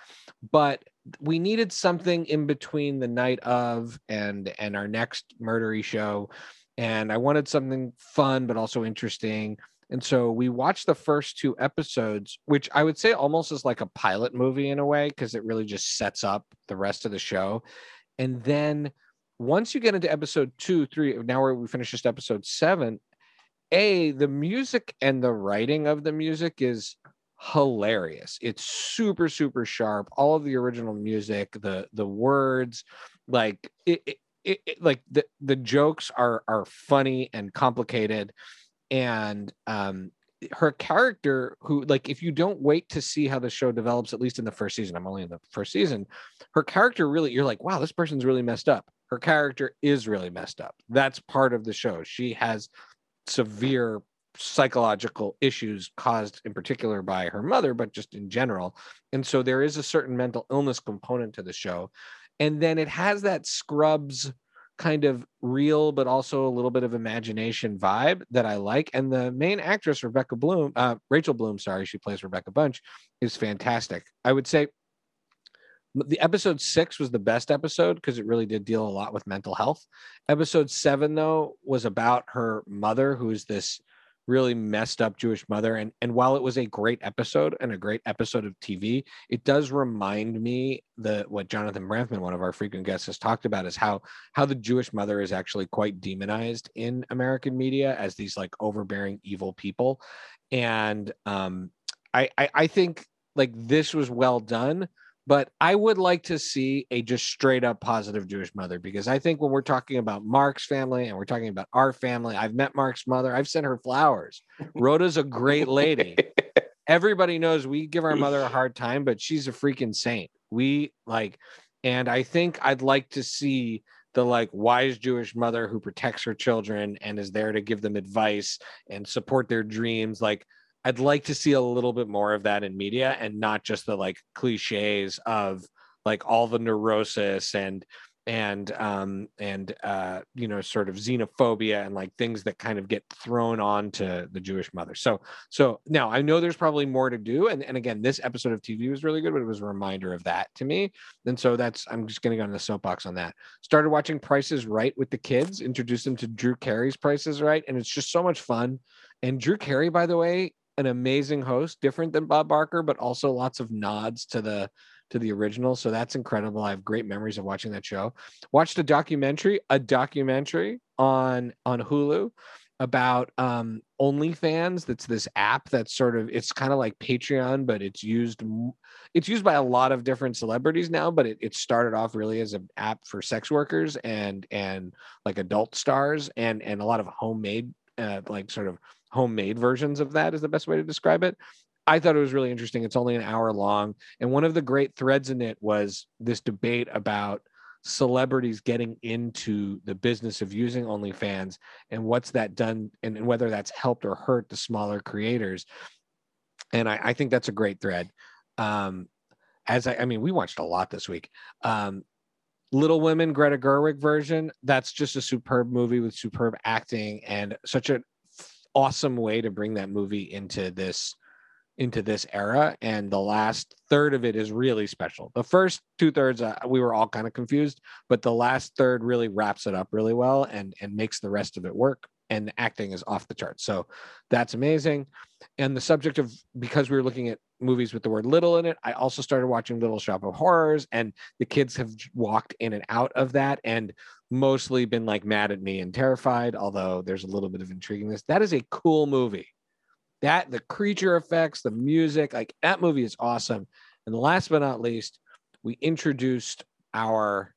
But we needed something in between the night of and and our next murdery show. And I wanted something fun but also interesting. And so we watched the first two episodes, which I would say almost is like a pilot movie in a way, because it really just sets up the rest of the show. And then once you get into episode two, three, now we finished just episode seven, A, the music and the writing of the music is hilarious. It's super, super sharp. All of the original music, the the words, like it, it, it, like the the jokes are are funny and complicated and um her character who like if you don't wait to see how the show develops at least in the first season i'm only in the first season her character really you're like wow this person's really messed up her character is really messed up that's part of the show she has severe psychological issues caused in particular by her mother but just in general. And so there is a certain mental illness component to the show. And then it has that scrubs kind of real but also a little bit of imagination vibe that i like. And the main actress rebecca bloom uh, rachel bloom sorry she plays rebecca bunch is fantastic. I would say the episode six was the best episode because it really did deal a lot with mental health. Episode seven though was about her mother who's this really messed up Jewish mother. And and while it was a great episode and a great episode of TV, it does remind me the what Jonathan Brandtman, one of our frequent guests, has talked about is how how the Jewish mother is actually quite demonized in American media as these like overbearing evil people. And um I, I, I think like this was well done but I would like to see a just straight up positive Jewish mother because I think when we're talking about Mark's family and we're talking about our family, I've met Mark's mother, I've sent her flowers. Rhoda's a great lady. Everybody knows we give our mother a hard time, but she's a freaking saint. We like, and I think I'd like to see the like wise Jewish mother who protects her children and is there to give them advice and support their dreams. Like, I'd like to see a little bit more of that in media and not just the like cliches of like all the neurosis and and um and uh you know sort of xenophobia and like things that kind of get thrown on to the jewish mother. So so now i know there's probably more to do and, and again this episode of tv was really good but it was a reminder of that to me. And so that's i'm just going to go on the soapbox on that. Started watching prices right with the kids introduced them to drew carey's prices right and it's just so much fun. And drew carey by the way an amazing host, different than Bob Barker, but also lots of nods to the to the original. So that's incredible. I have great memories of watching that show. Watched a documentary, a documentary on on Hulu about um OnlyFans. That's this app that's sort of it's kind of like Patreon, but it's used it's used by a lot of different celebrities now. But it, it started off really as an app for sex workers and and like adult stars and and a lot of homemade uh, like sort of homemade versions of that is the best way to describe it. I thought it was really interesting. It's only an hour long. And one of the great threads in it was this debate about celebrities getting into the business of using OnlyFans and what's that done and, whether that's helped or hurt the smaller creators. And I, I think that's a great thread. Um, as I, I mean, we watched a lot this week. Um, Little Women, Greta Gerwig version, that's just a superb movie with superb acting and such an awesome way to bring that movie into this into this era. And the last third of it is really special. The first two thirds uh, we were all kind of confused but the last third really wraps it up really well and and makes the rest of it work. And the acting is off the charts so that's amazing. And the subject of because we were looking at movies with the word little in it i also started watching little shop of horrors and the kids have walked in and out of that. And mostly been like mad at me and terrified, although there's a little bit of intriguingness. That is a cool movie. That the creature effects, the music, like that movie is awesome. And last but not least, we introduced our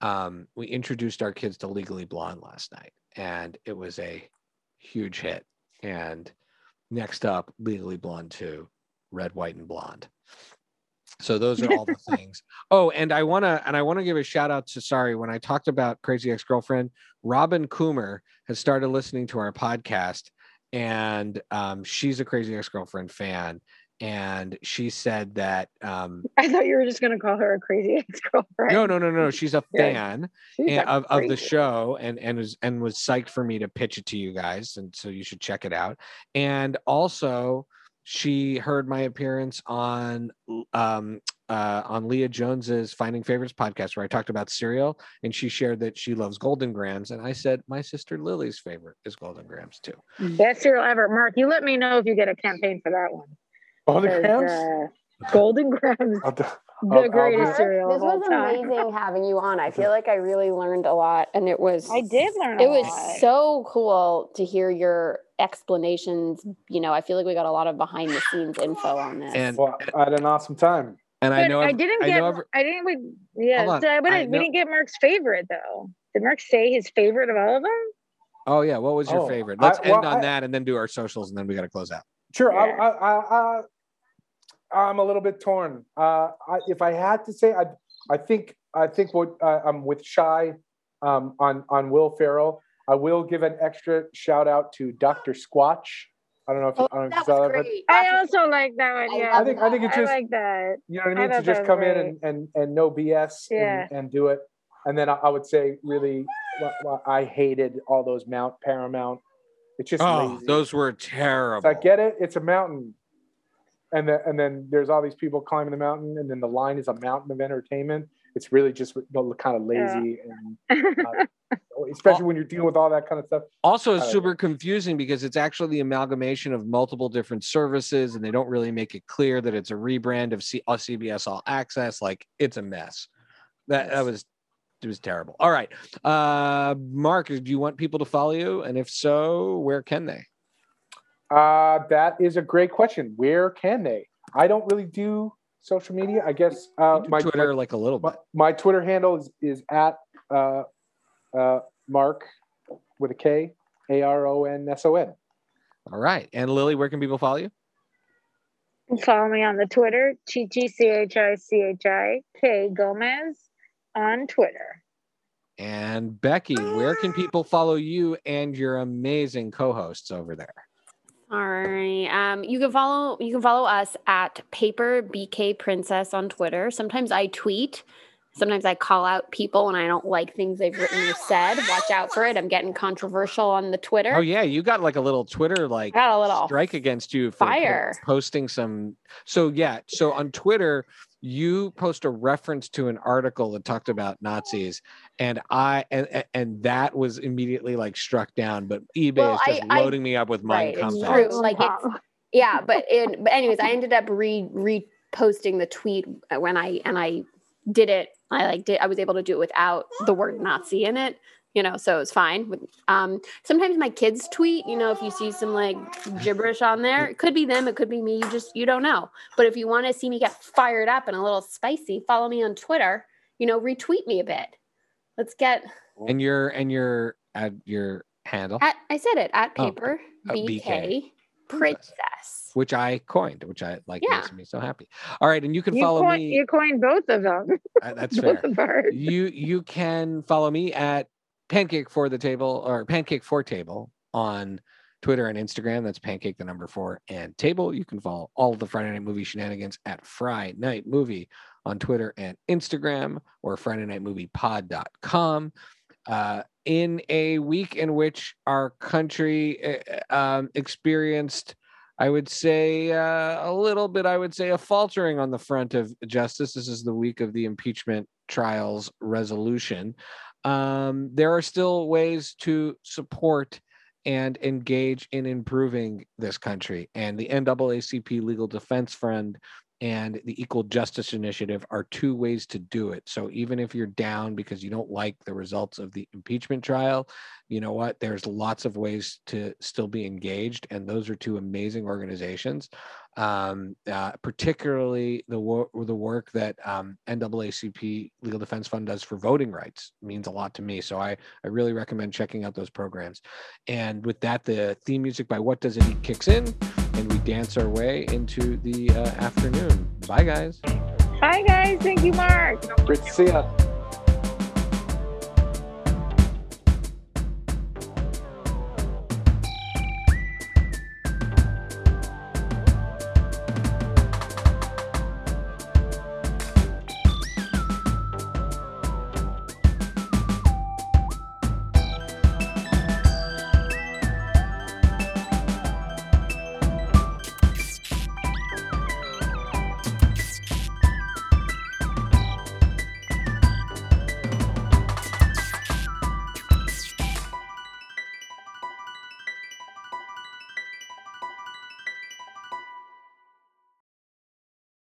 um we introduced our kids to Legally Blonde last night and it was a huge hit. And next up, Legally Blonde 2, Red, White, and Blonde. So those are all the things. Oh, and I want to and I want to give a shout out to sorry when I talked about Crazy Ex-Girlfriend, Robin Coomer has started listening to our podcast and um, she's a Crazy Ex-Girlfriend fan and she said that um, I thought you were just going to call her a crazy ex-girlfriend. No, no, no, no. She's a fan she's and, of, of the show and and was and was psyched for me to pitch it to you guys and so you should check it out. And also she heard my appearance on um, uh, on Leah Jones's Finding Favorites podcast, where I talked about cereal, and she shared that she loves Golden Grahams, and I said my sister Lily's favorite is Golden Grahams too. Best cereal ever. Mark, you let me know if you get a campaign for that one. Golden 'Cause, grams. uh, Golden Grahams, I'll do- the I'll- I'll greatest do- cereal This of all was time. amazing having you on. I feel like I really learned a lot, and it was I did learn. A it was lot. so cool to hear your explanations. You know, I feel like we got a lot of behind the scenes info on this. And Well, I had an awesome time. and I know I didn't I get. know I, didn't. We, yeah, on. so- but I I, we didn't get Mark's favorite though. Did Mark say his favorite of all of them? Oh yeah, what was your Oh, favorite? Let's end well, on I- that and then do our socials, and then we got to close out. Sure, Yeah. I, I, I, I, I'm a little bit torn. Uh, I, if I had to say, I, I think, I think what uh, I'm with Shy um, on on Will Ferrell. I will give an extra shout out to Dr. Squatch. I don't know if, Oh, I don't know if that you saw that, but. I also like that one. Yeah, love I think I think it's I just like that. you know what I I mean to just come was in and, and and no BS Yeah. and, and do it. And then I, I would say really, what, what I hated all those Mount Paramount. It's just Oh, lazy. those were It's terrible. I get it. It's a mountain. And then, and then there's all these people climbing the mountain, and then the line is a mountain of entertainment. It's really just kind of lazy, and uh, especially when you're dealing with all that kind of stuff. also it's Uh, super confusing because it's actually the amalgamation of multiple different services and they don't really make it clear that it's a rebrand of C- uh, cbs all access. Like it's a mess. That that was it was terrible. All right. Uh mark do you want people to follow you? And if so where can they Uh, that is a great question. Where can they? I don't really do social media. I guess uh, You do my twitter like a little my, bit my Twitter handle is is at uh, uh, Mark with a K A R O N S O N. all right and lily where can people follow you Follow me on the Twitter, Chichi C H I C H I K Gomez on Twitter. and becky where can people follow you and your amazing co-hosts over there All right. Um, you can follow you can follow us at Paper BK Princess on Twitter. Sometimes I tweet. Sometimes I call out people when I don't like things they've written or said. Watch out for it. I'm getting controversial on the Twitter. oh yeah you got like a little twitter like Got a little strike against you for po- fire. posting some so yeah so on twitter you post a reference to an article that talked about nazis and i and and- and that was immediately like struck down but ebay Well, is just I- I- loading me up with Mein right, it's true. Like it's yeah, but it, but anyways, I ended up re reposting the tweet when I and I did it. I like did I was able to do it without the word Nazi in it. You know, so it's fine. Um, sometimes my kids tweet. You know, if you see some like gibberish on there, it could be them, it could be me. You just you don't know. But if you want to see me get fired up and a little spicy, follow me on Twitter. You know, retweet me a bit. Let's get and your and your at your handle at. I said it at Oh, paper uh, BK, BK. princess. which i coined which i like Yeah. makes me so happy all right and you can You, follow coined, me you coined both of them. uh, that's both fair of ours. you you can follow me at pancake for the table or pancake for table on Twitter and Instagram. That's pancake the number four and table. You can follow all of the Friday Night Movie shenanigans at Friday Night Movie on Twitter and Instagram or Friday Night Movie Pod.com. Uh, in a week in which our country uh, um, experienced, I would say, uh, a little bit, I would say, a faltering on the front of justice. This is the week of the impeachment trials resolution. Um, there are still ways to support and engage in improving this country. And the NAACP Legal Defense Fund and the Equal Justice Initiative are two ways to do it. So even if you're down because you don't like the results of the impeachment trial, you know what? There's lots of ways to still be engaged. And those are two amazing organizations. Um, uh, particularly the wor- the work that um, NAACP Legal Defense Fund does for voting rights means a lot to me. So I I really recommend checking out those programs. And with that, the theme music by What Does It Eat kicks in, and we dance our way into the uh, afternoon. Bye, guys. Bye, guys. Thank you, Mark. Great to see you.